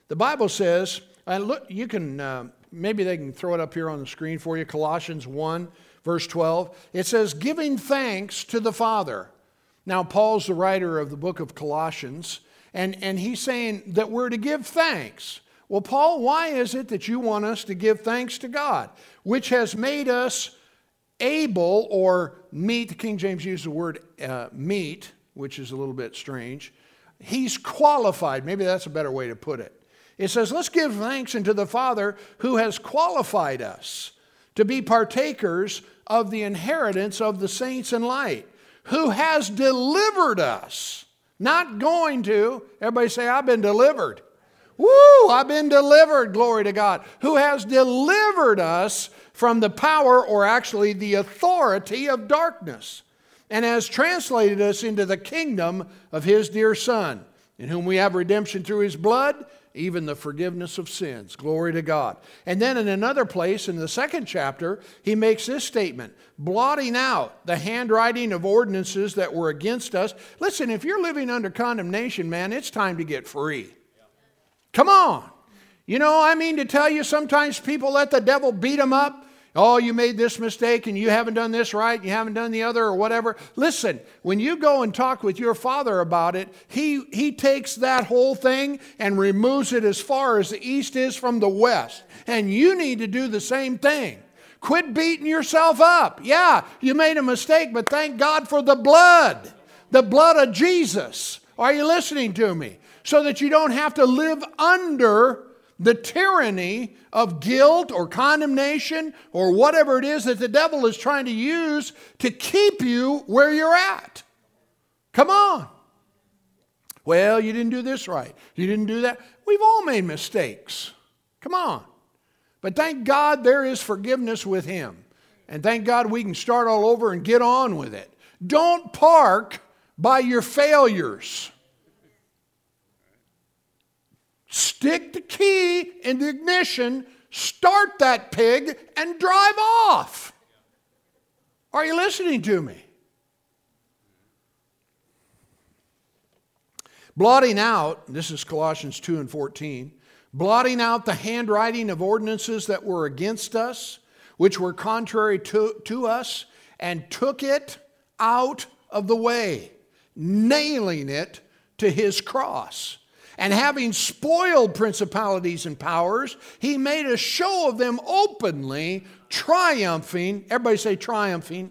The Bible says, and look, you can, uh, maybe they can throw it up here on the screen for you, Colossians 1, verse 12. It says, giving thanks to the Father. Now, Paul's the writer of the book of Colossians, and, and he's saying that we're to give thanks. Well, Paul, why is it that you want us to give thanks to God, which has made us able or meet? The King James uses the word uh, meet, which is a little bit strange. He's qualified. Maybe that's a better way to put it. It says, Let's give thanks unto the Father who has qualified us to be partakers of the inheritance of the saints in light, who has delivered us. Not going to. Everybody say, I've been delivered. Woo, I've been delivered, glory to God, who has delivered us from the power, or actually the authority of darkness, and has translated us into the kingdom of his dear Son, in whom we have redemption through his blood, even the forgiveness of sins. Glory to God. And then in another place, in the second chapter, he makes this statement blotting out the handwriting of ordinances that were against us. Listen, if you're living under condemnation, man, it's time to get free. Come on. You know, I mean to tell you, sometimes people let the devil beat them up. Oh, you made this mistake and you haven't done this right, you haven't done the other or whatever. Listen, when you go and talk with your father about it, he, he takes that whole thing and removes it as far as the east is from the west. And you need to do the same thing. Quit beating yourself up. Yeah, you made a mistake, but thank God for the blood, the blood of Jesus. Are you listening to me? so that you don't have to live under the tyranny of guilt or condemnation or whatever it is that the devil is trying to use to keep you where you're at. Come on. Well, you didn't do this right. You didn't do that. We've all made mistakes. Come on. But thank God there is forgiveness with Him. And thank God we can start all over and get on with it. Don't park by your failures. stick the key in the ignition, start that pig, and drive off. Are you listening to me? Blotting out, this is Colossians 2 and 14, blotting out the handwriting of ordinances that were against us, which were contrary to, to us, and took it out of the way, nailing it to his cross. And having spoiled principalities and powers, he made a show of them openly, triumphing. Everybody say triumphing.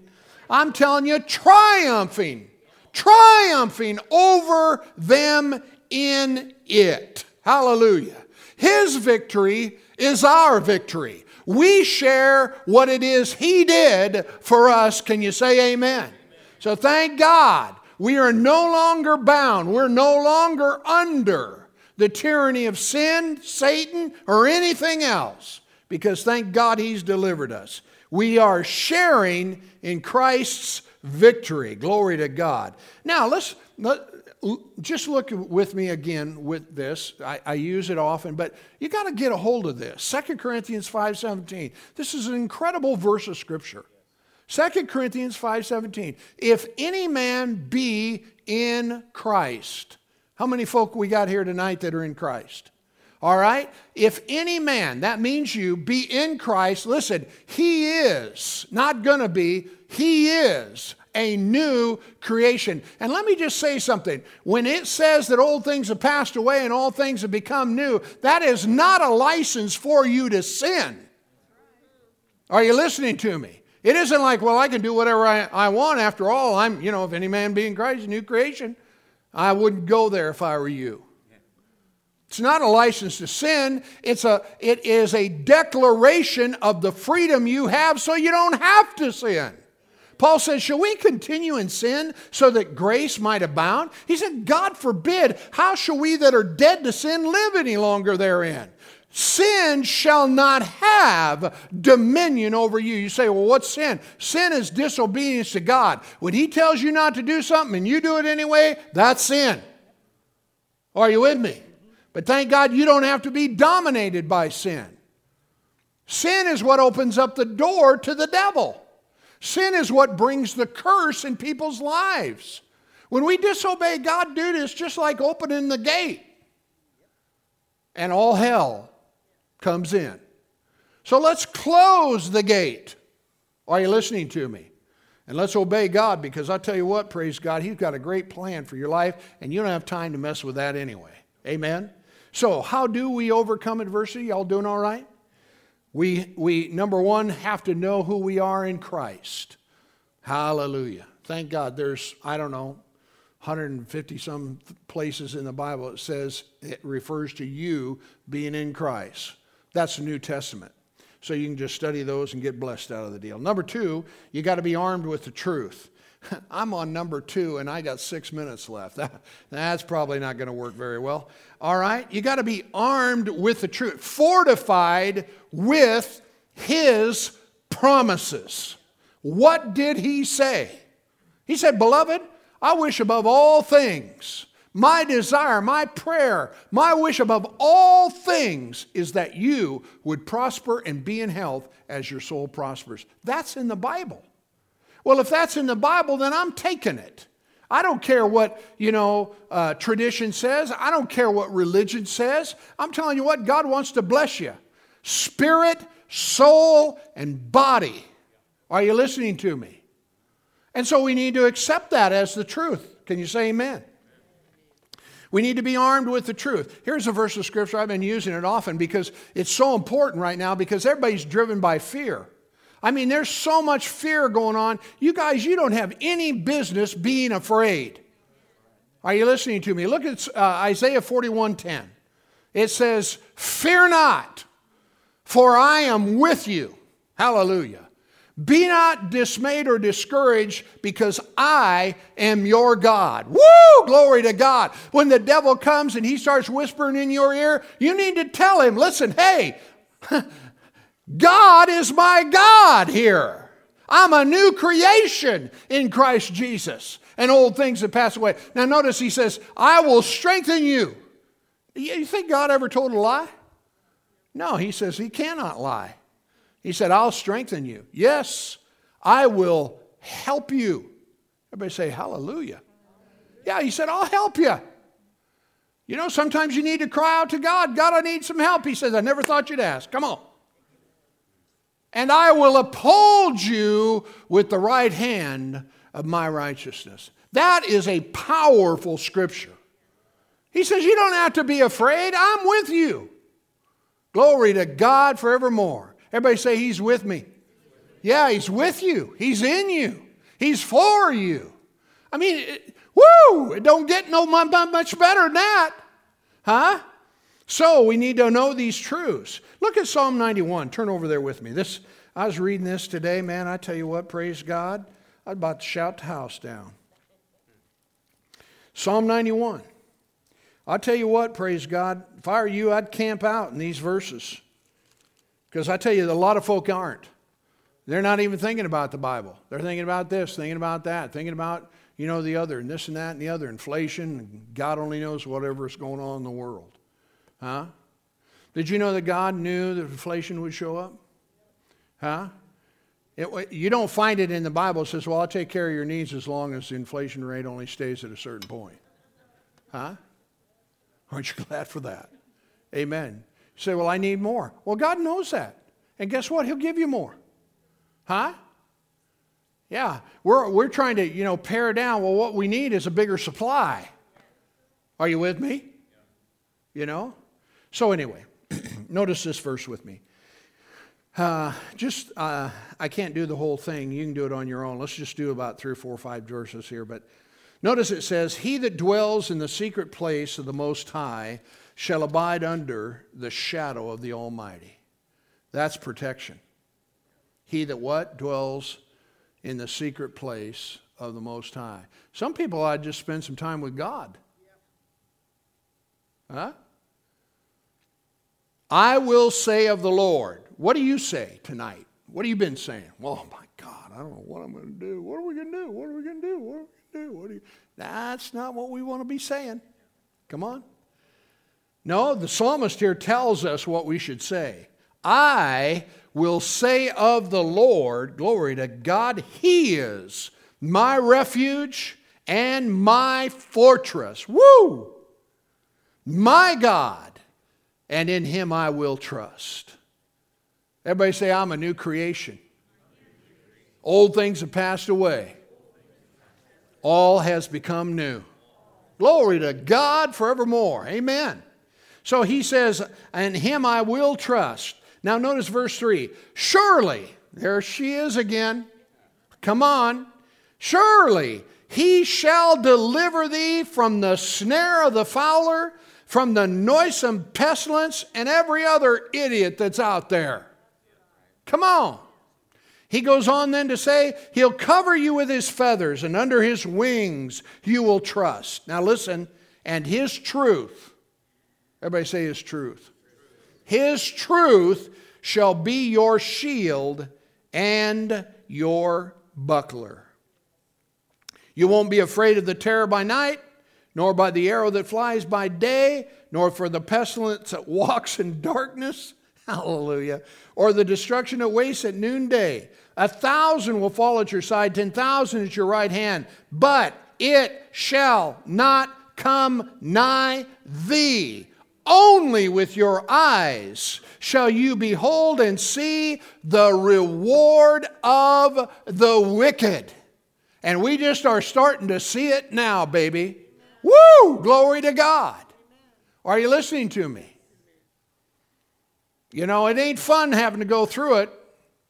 I'm telling you, triumphing triumphing over them in it. Hallelujah. His victory is our victory. We share what it is He did for us. Can you say amen? amen? So thank God we are no longer bound, we're no longer under the tyranny of sin, Satan, or anything else because thank God He's delivered us. We are sharing in Christ's victory. Glory to God. Now, let's let, just look with me again with this. I, I use it often, but you got to get a hold of this. 2 Corinthians 5.17. This is an incredible verse of Scripture. 2 Corinthians 5.17. If any man be in Christ. How many folk we got here tonight that are in Christ? All right? If any man, that means you, be in Christ, listen, he is, not gonna be, he is a new creation. And let me just say something. When it says that old things have passed away and all things have become new, that is not a license for you to sin. Are you listening to me? It isn't like, well, I can do whatever I, I want. After all, I'm, you know, if any man be in Christ, a new creation. I wouldn't go there if I were you. It's not a license to sin. It's a, it is a declaration of the freedom you have so you don't have to sin. Paul says, Shall we continue in sin so that grace might abound? He said, God forbid, how shall we that are dead to sin live any longer therein? Sin shall not have dominion over you. You say, well, what's sin? Sin is disobedience to God. When He tells you not to do something and you do it anyway, that's sin. Are you with me? But thank God you don't have to be dominated by sin. Sin is what opens up the door to the devil. Sin is what brings the curse in people's lives. When we disobey God, dude, it's just like opening the gate. And all hell comes in. So let's close the gate. Are you listening to me? And let's obey God because I tell you what, praise God, He's got a great plan for your life, and you don't have time to mess with that anyway. Amen? So, how do we overcome adversity? Y'all doing all right? We, we, number one, have to know who we are in Christ. Hallelujah. Thank God there's, I don't know, 150 some places in the Bible it says it refers to you being in Christ. That's the New Testament. So you can just study those and get blessed out of the deal. Number two, you got to be armed with the truth. I'm on number two and I got six minutes left. That, that's probably not going to work very well. All right? You got to be armed with the truth, fortified with his promises. What did he say? He said, Beloved, I wish above all things, my desire, my prayer, my wish above all things is that you would prosper and be in health as your soul prospers. That's in the Bible. Well, if that's in the Bible, then I'm taking it. I don't care what, you know, uh, tradition says. I don't care what religion says. I'm telling you what, God wants to bless you. Spirit, soul, and body. Are you listening to me? And so we need to accept that as the truth. Can you say amen? We need to be armed with the truth. Here's a verse of scripture. I've been using it often because it's so important right now because everybody's driven by fear. I mean, there's so much fear going on. You guys, you don't have any business being afraid. Are you listening to me? Look at uh, Isaiah 41:10. It says, "Fear not, for I am with you." Hallelujah. Be not dismayed or discouraged because I am your God. Woo! Glory to God. When the devil comes and he starts whispering in your ear, you need to tell him, listen, hey, God is my God here. I'm a new creation in Christ Jesus, and old things have passed away. Now, notice he says, I will strengthen you. You think God ever told a lie? No, he says he cannot lie. He said, I'll strengthen you. Yes, I will help you. Everybody say, Hallelujah. Yeah, he said, I'll help you. You know, sometimes you need to cry out to God, God, I need some help. He says, I never thought you'd ask. Come on and I will uphold you with the right hand of my righteousness. That is a powerful scripture. He says, You don't have to be afraid. I'm with you. Glory to God forevermore. Everybody say, He's with me. Yeah, He's with you. He's in you. He's for you. I mean, it, woo! It don't get no much better than that. Huh? So we need to know these truths. Look at Psalm 91. Turn over there with me. This I was reading this today, man. I tell you what, praise God. I was about to shout the house down. Psalm 91. I'll tell you what, praise God. If I were you, I'd camp out in these verses. Because I tell you, a lot of folk aren't. They're not even thinking about the Bible. They're thinking about this, thinking about that, thinking about, you know, the other, and this and that and the other, inflation, God only knows whatever's going on in the world. Huh? Did you know that God knew that inflation would show up? Huh? It, you don't find it in the Bible. It says, well, I'll take care of your needs as long as the inflation rate only stays at a certain point. Huh? Aren't you glad for that? Amen. You say, well, I need more. Well, God knows that. And guess what? He'll give you more. Huh? Yeah. We're, we're trying to, you know, pare down. Well, what we need is a bigger supply. Are you with me? You know? So, anyway, notice this verse with me. Uh, just, uh, I can't do the whole thing. You can do it on your own. Let's just do about three or four or five verses here. But notice it says, He that dwells in the secret place of the Most High shall abide under the shadow of the Almighty. That's protection. He that what? Dwells in the secret place of the Most High. Some people, I'd just spend some time with God. Huh? I will say of the Lord. What do you say tonight? What have you been saying? Well, oh my God, I don't know what I'm going to do. What are we going to do? What are we going to do? What are we going to do? What do you... That's not what we want to be saying. Come on. No, the psalmist here tells us what we should say. I will say of the Lord, glory to God, He is my refuge and my fortress. Woo! My God and in him I will trust. Everybody say, I'm a new creation. Old things have passed away, all has become new. Glory to God forevermore. Amen. So he says, In him I will trust. Now notice verse 3. Surely, there she is again. Come on. Surely he shall deliver thee from the snare of the fowler from the noisome pestilence and every other idiot that's out there. Come on. He goes on then to say, He'll cover you with His feathers, and under His wings you will trust. Now listen, and His truth, everybody say His truth. His truth shall be your shield and your buckler. You won't be afraid of the terror by night, nor by the arrow that flies by day, nor for the pestilence that walks in darkness. Hallelujah. Or the destruction that wastes at noonday. A thousand will fall at your side, ten thousand at your right hand, but it shall not come nigh thee. Only with your eyes shall you behold and see the reward of the wicked. And we just are starting to see it now, baby. Woo! Glory to God. Are you listening to me? You know, it ain't fun having to go through it,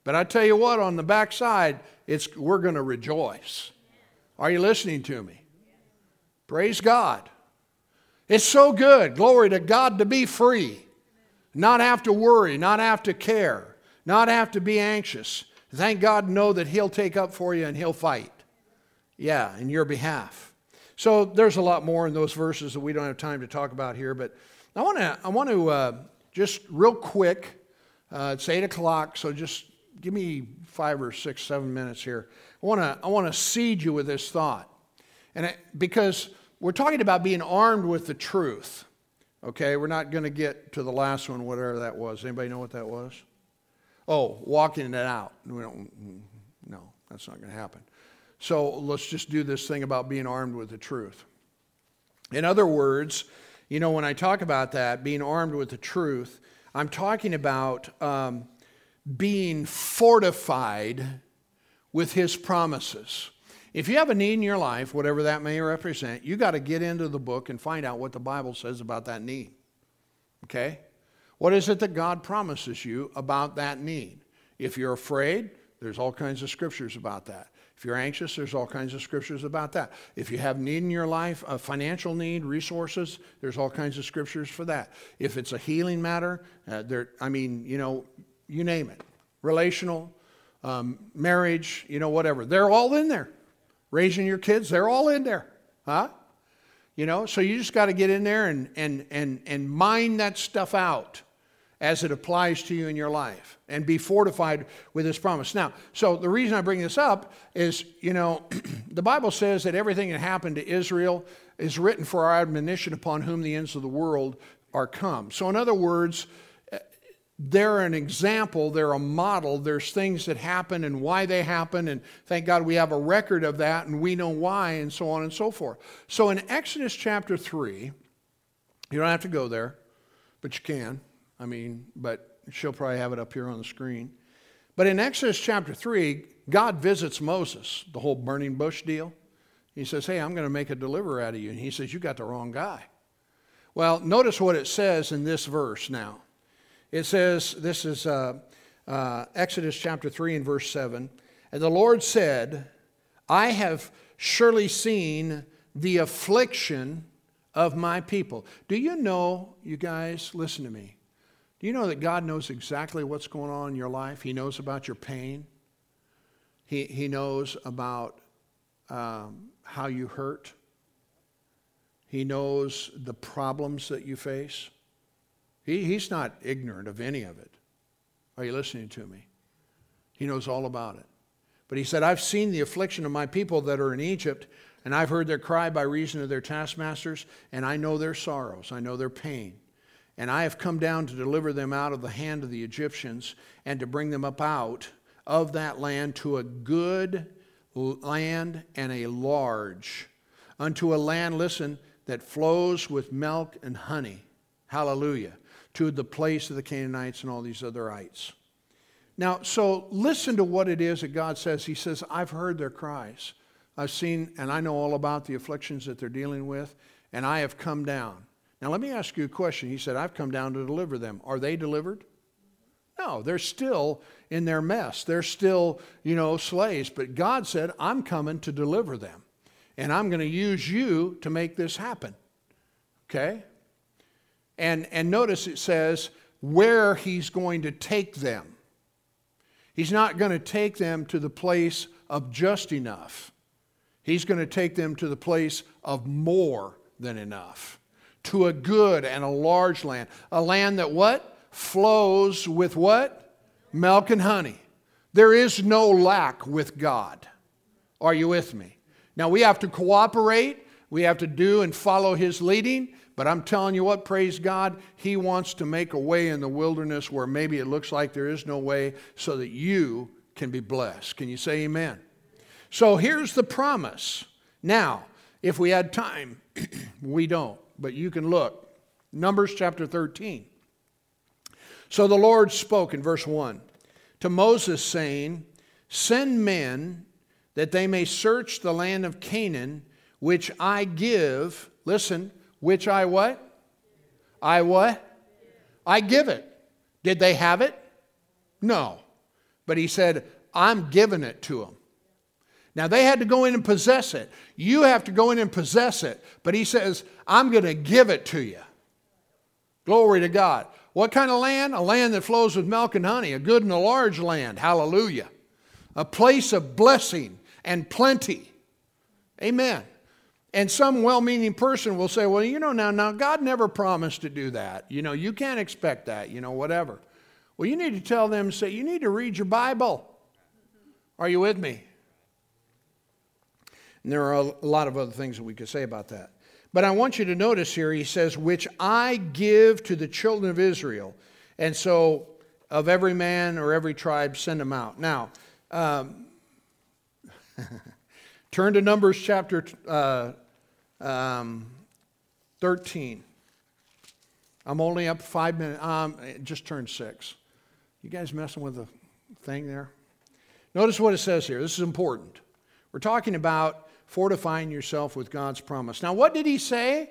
but I tell you what, on the backside, it's we're going to rejoice. Are you listening to me? Praise God. It's so good. Glory to God to be free. Not have to worry, not have to care, not have to be anxious. Thank God know that He'll take up for you and He'll fight. Yeah, in your behalf. So there's a lot more in those verses that we don't have time to talk about here, but I want to I want to uh, just real quick. Uh, it's eight o'clock, so just give me five or six, seven minutes here. I want to I want to seed you with this thought, and because we're talking about being armed with the truth. Okay, we're not going to get to the last one, whatever that was. Anybody know what that was? Oh, walking it out. We don't, no, that's not going to happen. So let's just do this thing about being armed with the truth. In other words, you know, when I talk about that, being armed with the truth, I'm talking about um, being fortified with his promises. If you have a need in your life, whatever that may represent, you got to get into the book and find out what the Bible says about that need. Okay? What is it that God promises you about that need? If you're afraid, there's all kinds of scriptures about that. If you're anxious, there's all kinds of scriptures about that. If you have need in your life, a financial need, resources, there's all kinds of scriptures for that. If it's a healing matter, uh, there, I mean, you know, you name it, relational, um, marriage, you know, whatever. They're all in there. Raising your kids, they're all in there, huh? You know, so you just got to get in there and and and and mine that stuff out as it applies to you in your life and be fortified with this promise. Now, so the reason I bring this up is, you know, the Bible says that everything that happened to Israel is written for our admonition upon whom the ends of the world are come. So, in other words, they're an example, they're a model. There's things that happen and why they happen, and thank God we have a record of that and we know why, and so on and so forth. So, in Exodus chapter 3, you don't have to go there, but you can. I mean, but she'll probably have it up here on the screen. But in Exodus chapter 3, God visits Moses, the whole burning bush deal. He says, Hey, I'm going to make a deliverer out of you. And he says, You got the wrong guy. Well, notice what it says in this verse now. It says, This is uh, uh, Exodus chapter 3 and verse 7. And the Lord said, I have surely seen the affliction of my people. Do you know, you guys, listen to me. Do you know that God knows exactly what's going on in your life? He knows about your pain. He, he knows about um, how you hurt. He knows the problems that you face. He, he's not ignorant of any of it. Are you listening to me? He knows all about it. But he said, I've seen the affliction of my people that are in Egypt, and I've heard their cry by reason of their taskmasters, and I know their sorrows, I know their pain. And I have come down to deliver them out of the hand of the Egyptians and to bring them up out of that land to a good land and a large, unto a land, listen, that flows with milk and honey. Hallelujah. To the place of the Canaanites and all these otherites. Now, so listen to what it is that God says. He says, I've heard their cries. I've seen, and I know all about the afflictions that they're dealing with, and I have come down. Now, let me ask you a question. He said, I've come down to deliver them. Are they delivered? No, they're still in their mess. They're still, you know, slaves. But God said, I'm coming to deliver them. And I'm going to use you to make this happen. Okay? And, and notice it says where he's going to take them. He's not going to take them to the place of just enough. He's going to take them to the place of more than enough to a good and a large land. A land that what? Flows with what? Milk and honey. There is no lack with God. Are you with me? Now we have to cooperate, we have to do and follow His leading, but I'm telling you what, praise God, He wants to make a way in the wilderness where maybe it looks like there is no way so that you can be blessed. Can you say amen? So here's the promise. Now, if we had time, we don't but you can look. Numbers chapter 13. So the Lord spoke in verse 1 to Moses, saying, Send men that they may search the land of Canaan, which I give, listen, which I what? I what? I give it. Did they have it? No. But he said, I'm giving it to them. Now, they had to go in and possess it. You have to go in and possess it. But he says, I'm going to give it to you. Glory to God. What kind of land? A land that flows with milk and honey, a good and a large land. Hallelujah. A place of blessing and plenty. Amen. And some well meaning person will say, well, you know, now, now, God never promised to do that. You know, you can't expect that, you know, whatever. Well, you need to tell them, say, you need to read your Bible. Are you with me? And there are a lot of other things that we could say about that. But I want you to notice here, he says, which I give to the children of Israel. And so, of every man or every tribe, send them out. Now, um, turn to Numbers chapter uh, um, 13. I'm only up five minutes. Um, just turned six. You guys messing with the thing there? Notice what it says here. This is important. We're talking about fortifying yourself with God's promise. Now, what did he say?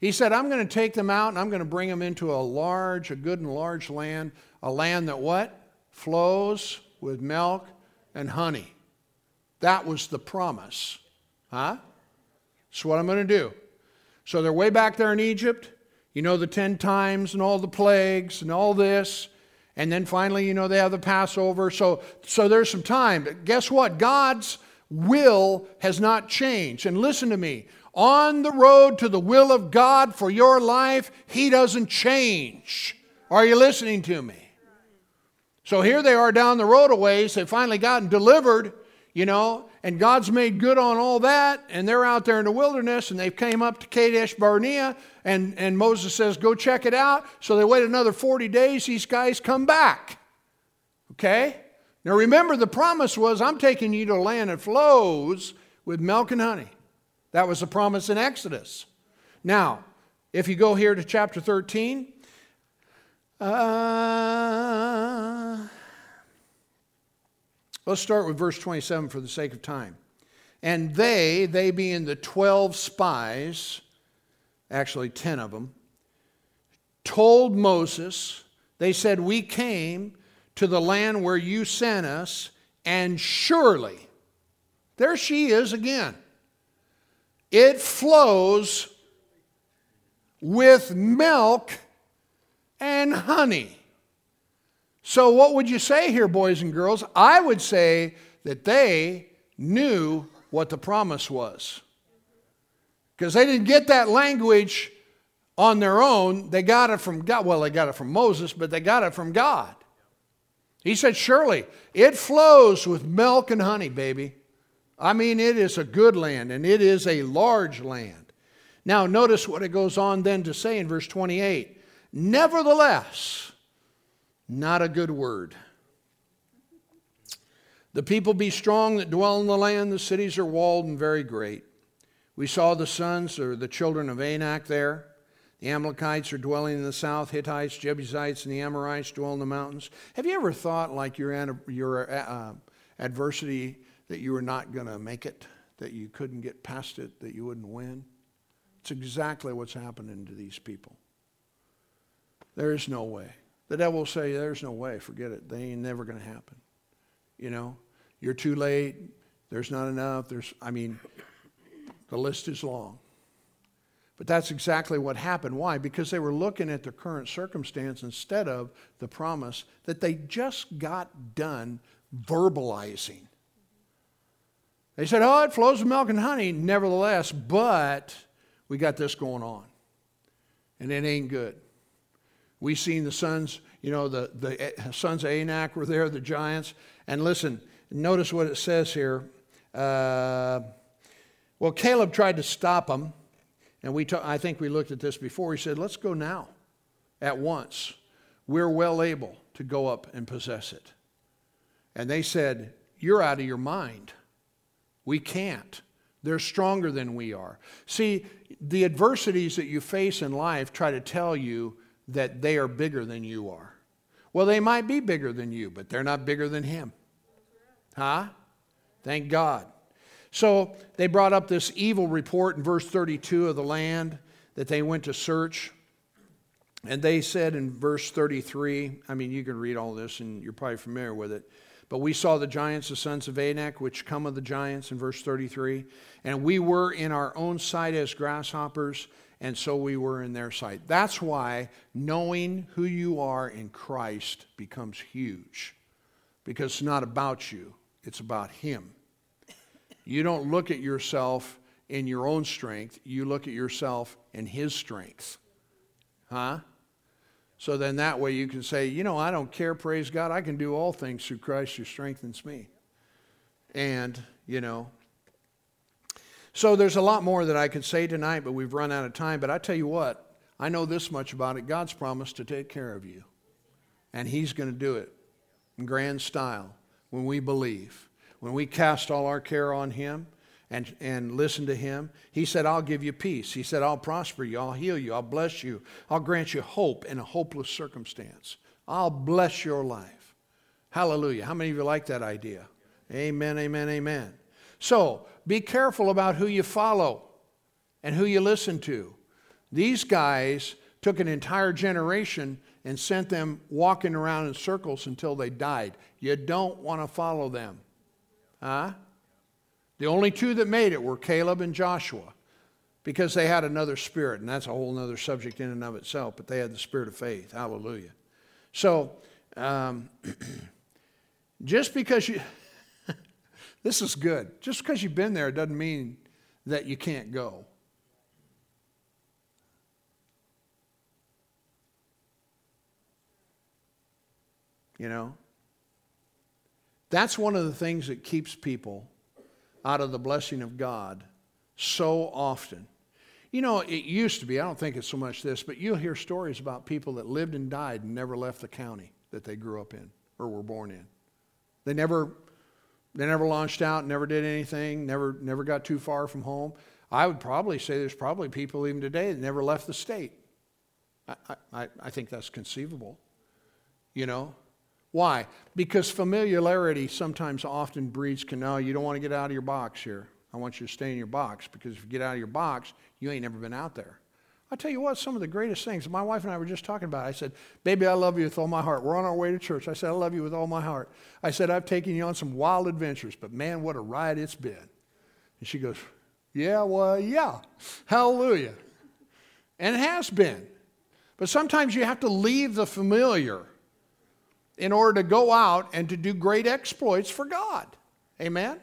He said, I'm going to take them out and I'm going to bring them into a large, a good and large land, a land that what? Flows with milk and honey. That was the promise. Huh? That's what I'm going to do. So they're way back there in Egypt. You know, the 10 times and all the plagues and all this. And then finally, you know, they have the Passover. So, so there's some time. But guess what? God's will has not changed. And listen to me on the road to the will of God for your life, He doesn't change. Are you listening to me? So here they are down the road a ways. They've finally gotten delivered, you know, and God's made good on all that. And they're out there in the wilderness and they've came up to Kadesh Barnea. And, and Moses says, Go check it out. So they wait another 40 days. These guys come back. Okay? Now remember, the promise was, I'm taking you to a land that flows with milk and honey. That was the promise in Exodus. Now, if you go here to chapter 13, uh, let's start with verse 27 for the sake of time. And they, they being the 12 spies, actually 10 of them, told Moses, they said, We came to the land where you sent us, and surely, there she is again, it flows with milk and honey. So, what would you say here, boys and girls? I would say that they knew what the promise was. Because they didn't get that language on their own. They got it from God. Well, they got it from Moses, but they got it from God. He said, Surely it flows with milk and honey, baby. I mean, it is a good land and it is a large land. Now, notice what it goes on then to say in verse 28 Nevertheless, not a good word. The people be strong that dwell in the land, the cities are walled and very great. We saw the sons or the children of Anak there. The Amalekites are dwelling in the south, Hittites, Jebusites, and the Amorites dwell in the mountains. Have you ever thought, like your, your uh, adversity, that you were not going to make it, that you couldn't get past it, that you wouldn't win? It's exactly what's happening to these people. There is no way. The devil will say, There's no way, forget it. They ain't never going to happen. You know, you're too late. There's not enough. There's, I mean, the list is long. But that's exactly what happened. Why? Because they were looking at the current circumstance instead of the promise that they just got done verbalizing. They said, Oh, it flows with milk and honey, nevertheless, but we got this going on. And it ain't good. We seen the sons, you know, the, the sons of Anak were there, the giants. And listen, notice what it says here. Uh, well, Caleb tried to stop them, and we ta- I think we looked at this before. He said, Let's go now, at once. We're well able to go up and possess it. And they said, You're out of your mind. We can't. They're stronger than we are. See, the adversities that you face in life try to tell you that they are bigger than you are. Well, they might be bigger than you, but they're not bigger than him. Huh? Thank God. So they brought up this evil report in verse 32 of the land that they went to search. And they said in verse 33, I mean, you can read all this and you're probably familiar with it. But we saw the giants, the sons of Anak, which come of the giants in verse 33. And we were in our own sight as grasshoppers, and so we were in their sight. That's why knowing who you are in Christ becomes huge. Because it's not about you, it's about Him. You don't look at yourself in your own strength, you look at yourself in His strength. Huh? So then that way you can say, you know, I don't care, praise God, I can do all things through Christ who strengthens me. And, you know, so there's a lot more that I could say tonight, but we've run out of time. But I tell you what, I know this much about it. God's promised to take care of you. And He's going to do it in grand style when we believe. When we cast all our care on Him, and, and listen to him. He said, I'll give you peace. He said, I'll prosper you. I'll heal you. I'll bless you. I'll grant you hope in a hopeless circumstance. I'll bless your life. Hallelujah. How many of you like that idea? Amen, amen, amen. So be careful about who you follow and who you listen to. These guys took an entire generation and sent them walking around in circles until they died. You don't want to follow them. Huh? The only two that made it were Caleb and Joshua because they had another spirit, and that's a whole other subject in and of itself, but they had the spirit of faith. Hallelujah. So, um, just because you, this is good, just because you've been there doesn't mean that you can't go. You know? That's one of the things that keeps people out of the blessing of God so often. You know, it used to be, I don't think it's so much this, but you'll hear stories about people that lived and died and never left the county that they grew up in or were born in. They never they never launched out, never did anything, never never got too far from home. I would probably say there's probably people even today that never left the state. I, I, I think that's conceivable. You know, why? Because familiarity sometimes often breeds canal. You don't want to get out of your box here. I want you to stay in your box because if you get out of your box, you ain't never been out there. I tell you what, some of the greatest things, my wife and I were just talking about. It. I said, Baby, I love you with all my heart. We're on our way to church. I said, I love you with all my heart. I said, I've taken you on some wild adventures, but man, what a ride it's been. And she goes, Yeah, well, yeah. Hallelujah. And it has been. But sometimes you have to leave the familiar in order to go out and to do great exploits for God. Amen?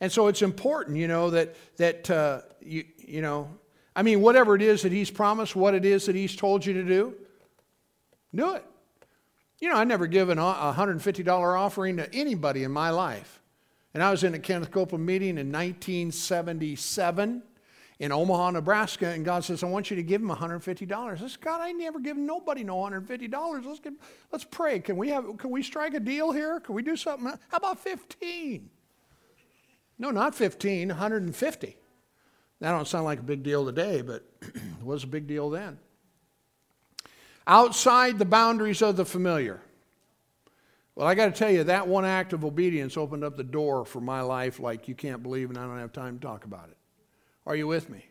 And so it's important, you know, that, that uh, you, you know, I mean, whatever it is that He's promised, what it is that He's told you to do, do it. You know, I never given a $150 offering to anybody in my life. And I was in a Kenneth Copeland meeting in 1977 in Omaha, Nebraska, and God says, I want you to give him $150. I God, I never give nobody no $150. Let's, give, let's pray. Can we, have, can we strike a deal here? Can we do something? How about 15? No, not 15, 150. That don't sound like a big deal today, but it was a big deal then. Outside the boundaries of the familiar. Well, I got to tell you, that one act of obedience opened up the door for my life like you can't believe, and I don't have time to talk about it. Are you with me?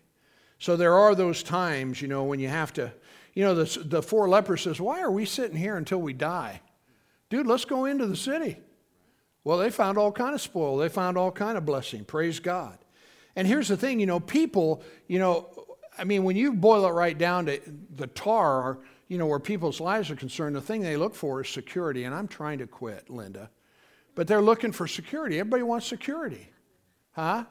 So there are those times, you know, when you have to, you know, the, the four lepers says, why are we sitting here until we die? Dude, let's go into the city. Well, they found all kind of spoil. They found all kind of blessing. Praise God. And here's the thing, you know, people, you know, I mean, when you boil it right down to the tar, you know, where people's lives are concerned, the thing they look for is security. And I'm trying to quit, Linda. But they're looking for security. Everybody wants security. Huh?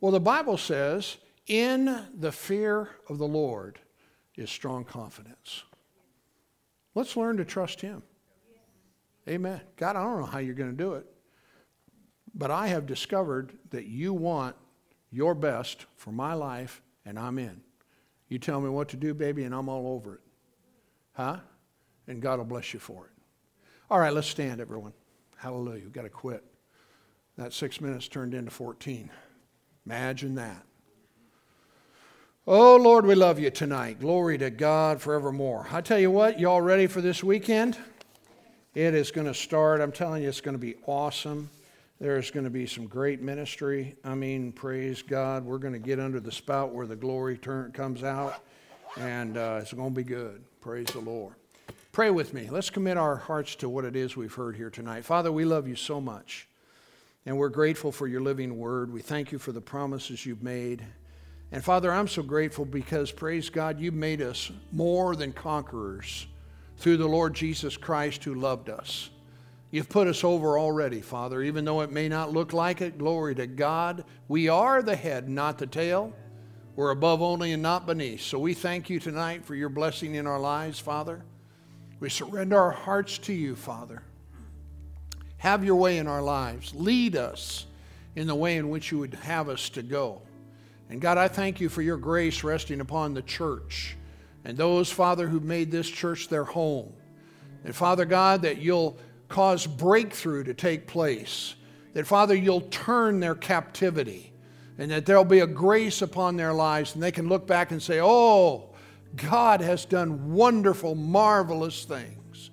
Well, the Bible says, in the fear of the Lord is strong confidence. Let's learn to trust Him. Amen. God, I don't know how you're going to do it, but I have discovered that you want your best for my life, and I'm in. You tell me what to do, baby, and I'm all over it. Huh? And God will bless you for it. All right, let's stand, everyone. Hallelujah. We've got to quit. That six minutes turned into 14. Imagine that. Oh, Lord, we love you tonight. Glory to God forevermore. I tell you what, y'all ready for this weekend? It is going to start. I'm telling you, it's going to be awesome. There's going to be some great ministry. I mean, praise God. We're going to get under the spout where the glory turn, comes out, and uh, it's going to be good. Praise the Lord. Pray with me. Let's commit our hearts to what it is we've heard here tonight. Father, we love you so much. And we're grateful for your living word. We thank you for the promises you've made. And Father, I'm so grateful because, praise God, you've made us more than conquerors through the Lord Jesus Christ who loved us. You've put us over already, Father, even though it may not look like it. Glory to God. We are the head, not the tail. We're above only and not beneath. So we thank you tonight for your blessing in our lives, Father. We surrender our hearts to you, Father. Have your way in our lives. Lead us in the way in which you would have us to go. And God, I thank you for your grace resting upon the church and those, Father, who made this church their home. And Father God, that you'll cause breakthrough to take place. That, Father, you'll turn their captivity and that there'll be a grace upon their lives and they can look back and say, Oh, God has done wonderful, marvelous things.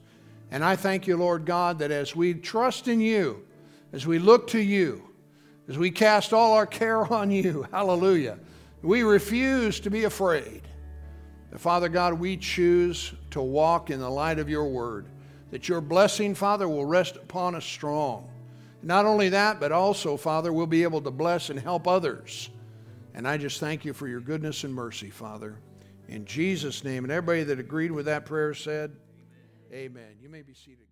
And I thank you, Lord God, that as we trust in you, as we look to you, as we cast all our care on you, hallelujah, we refuse to be afraid. Father God, we choose to walk in the light of your word, that your blessing, Father, will rest upon us strong. Not only that, but also, Father, we'll be able to bless and help others. And I just thank you for your goodness and mercy, Father. In Jesus' name. And everybody that agreed with that prayer said, Amen. You may be seated.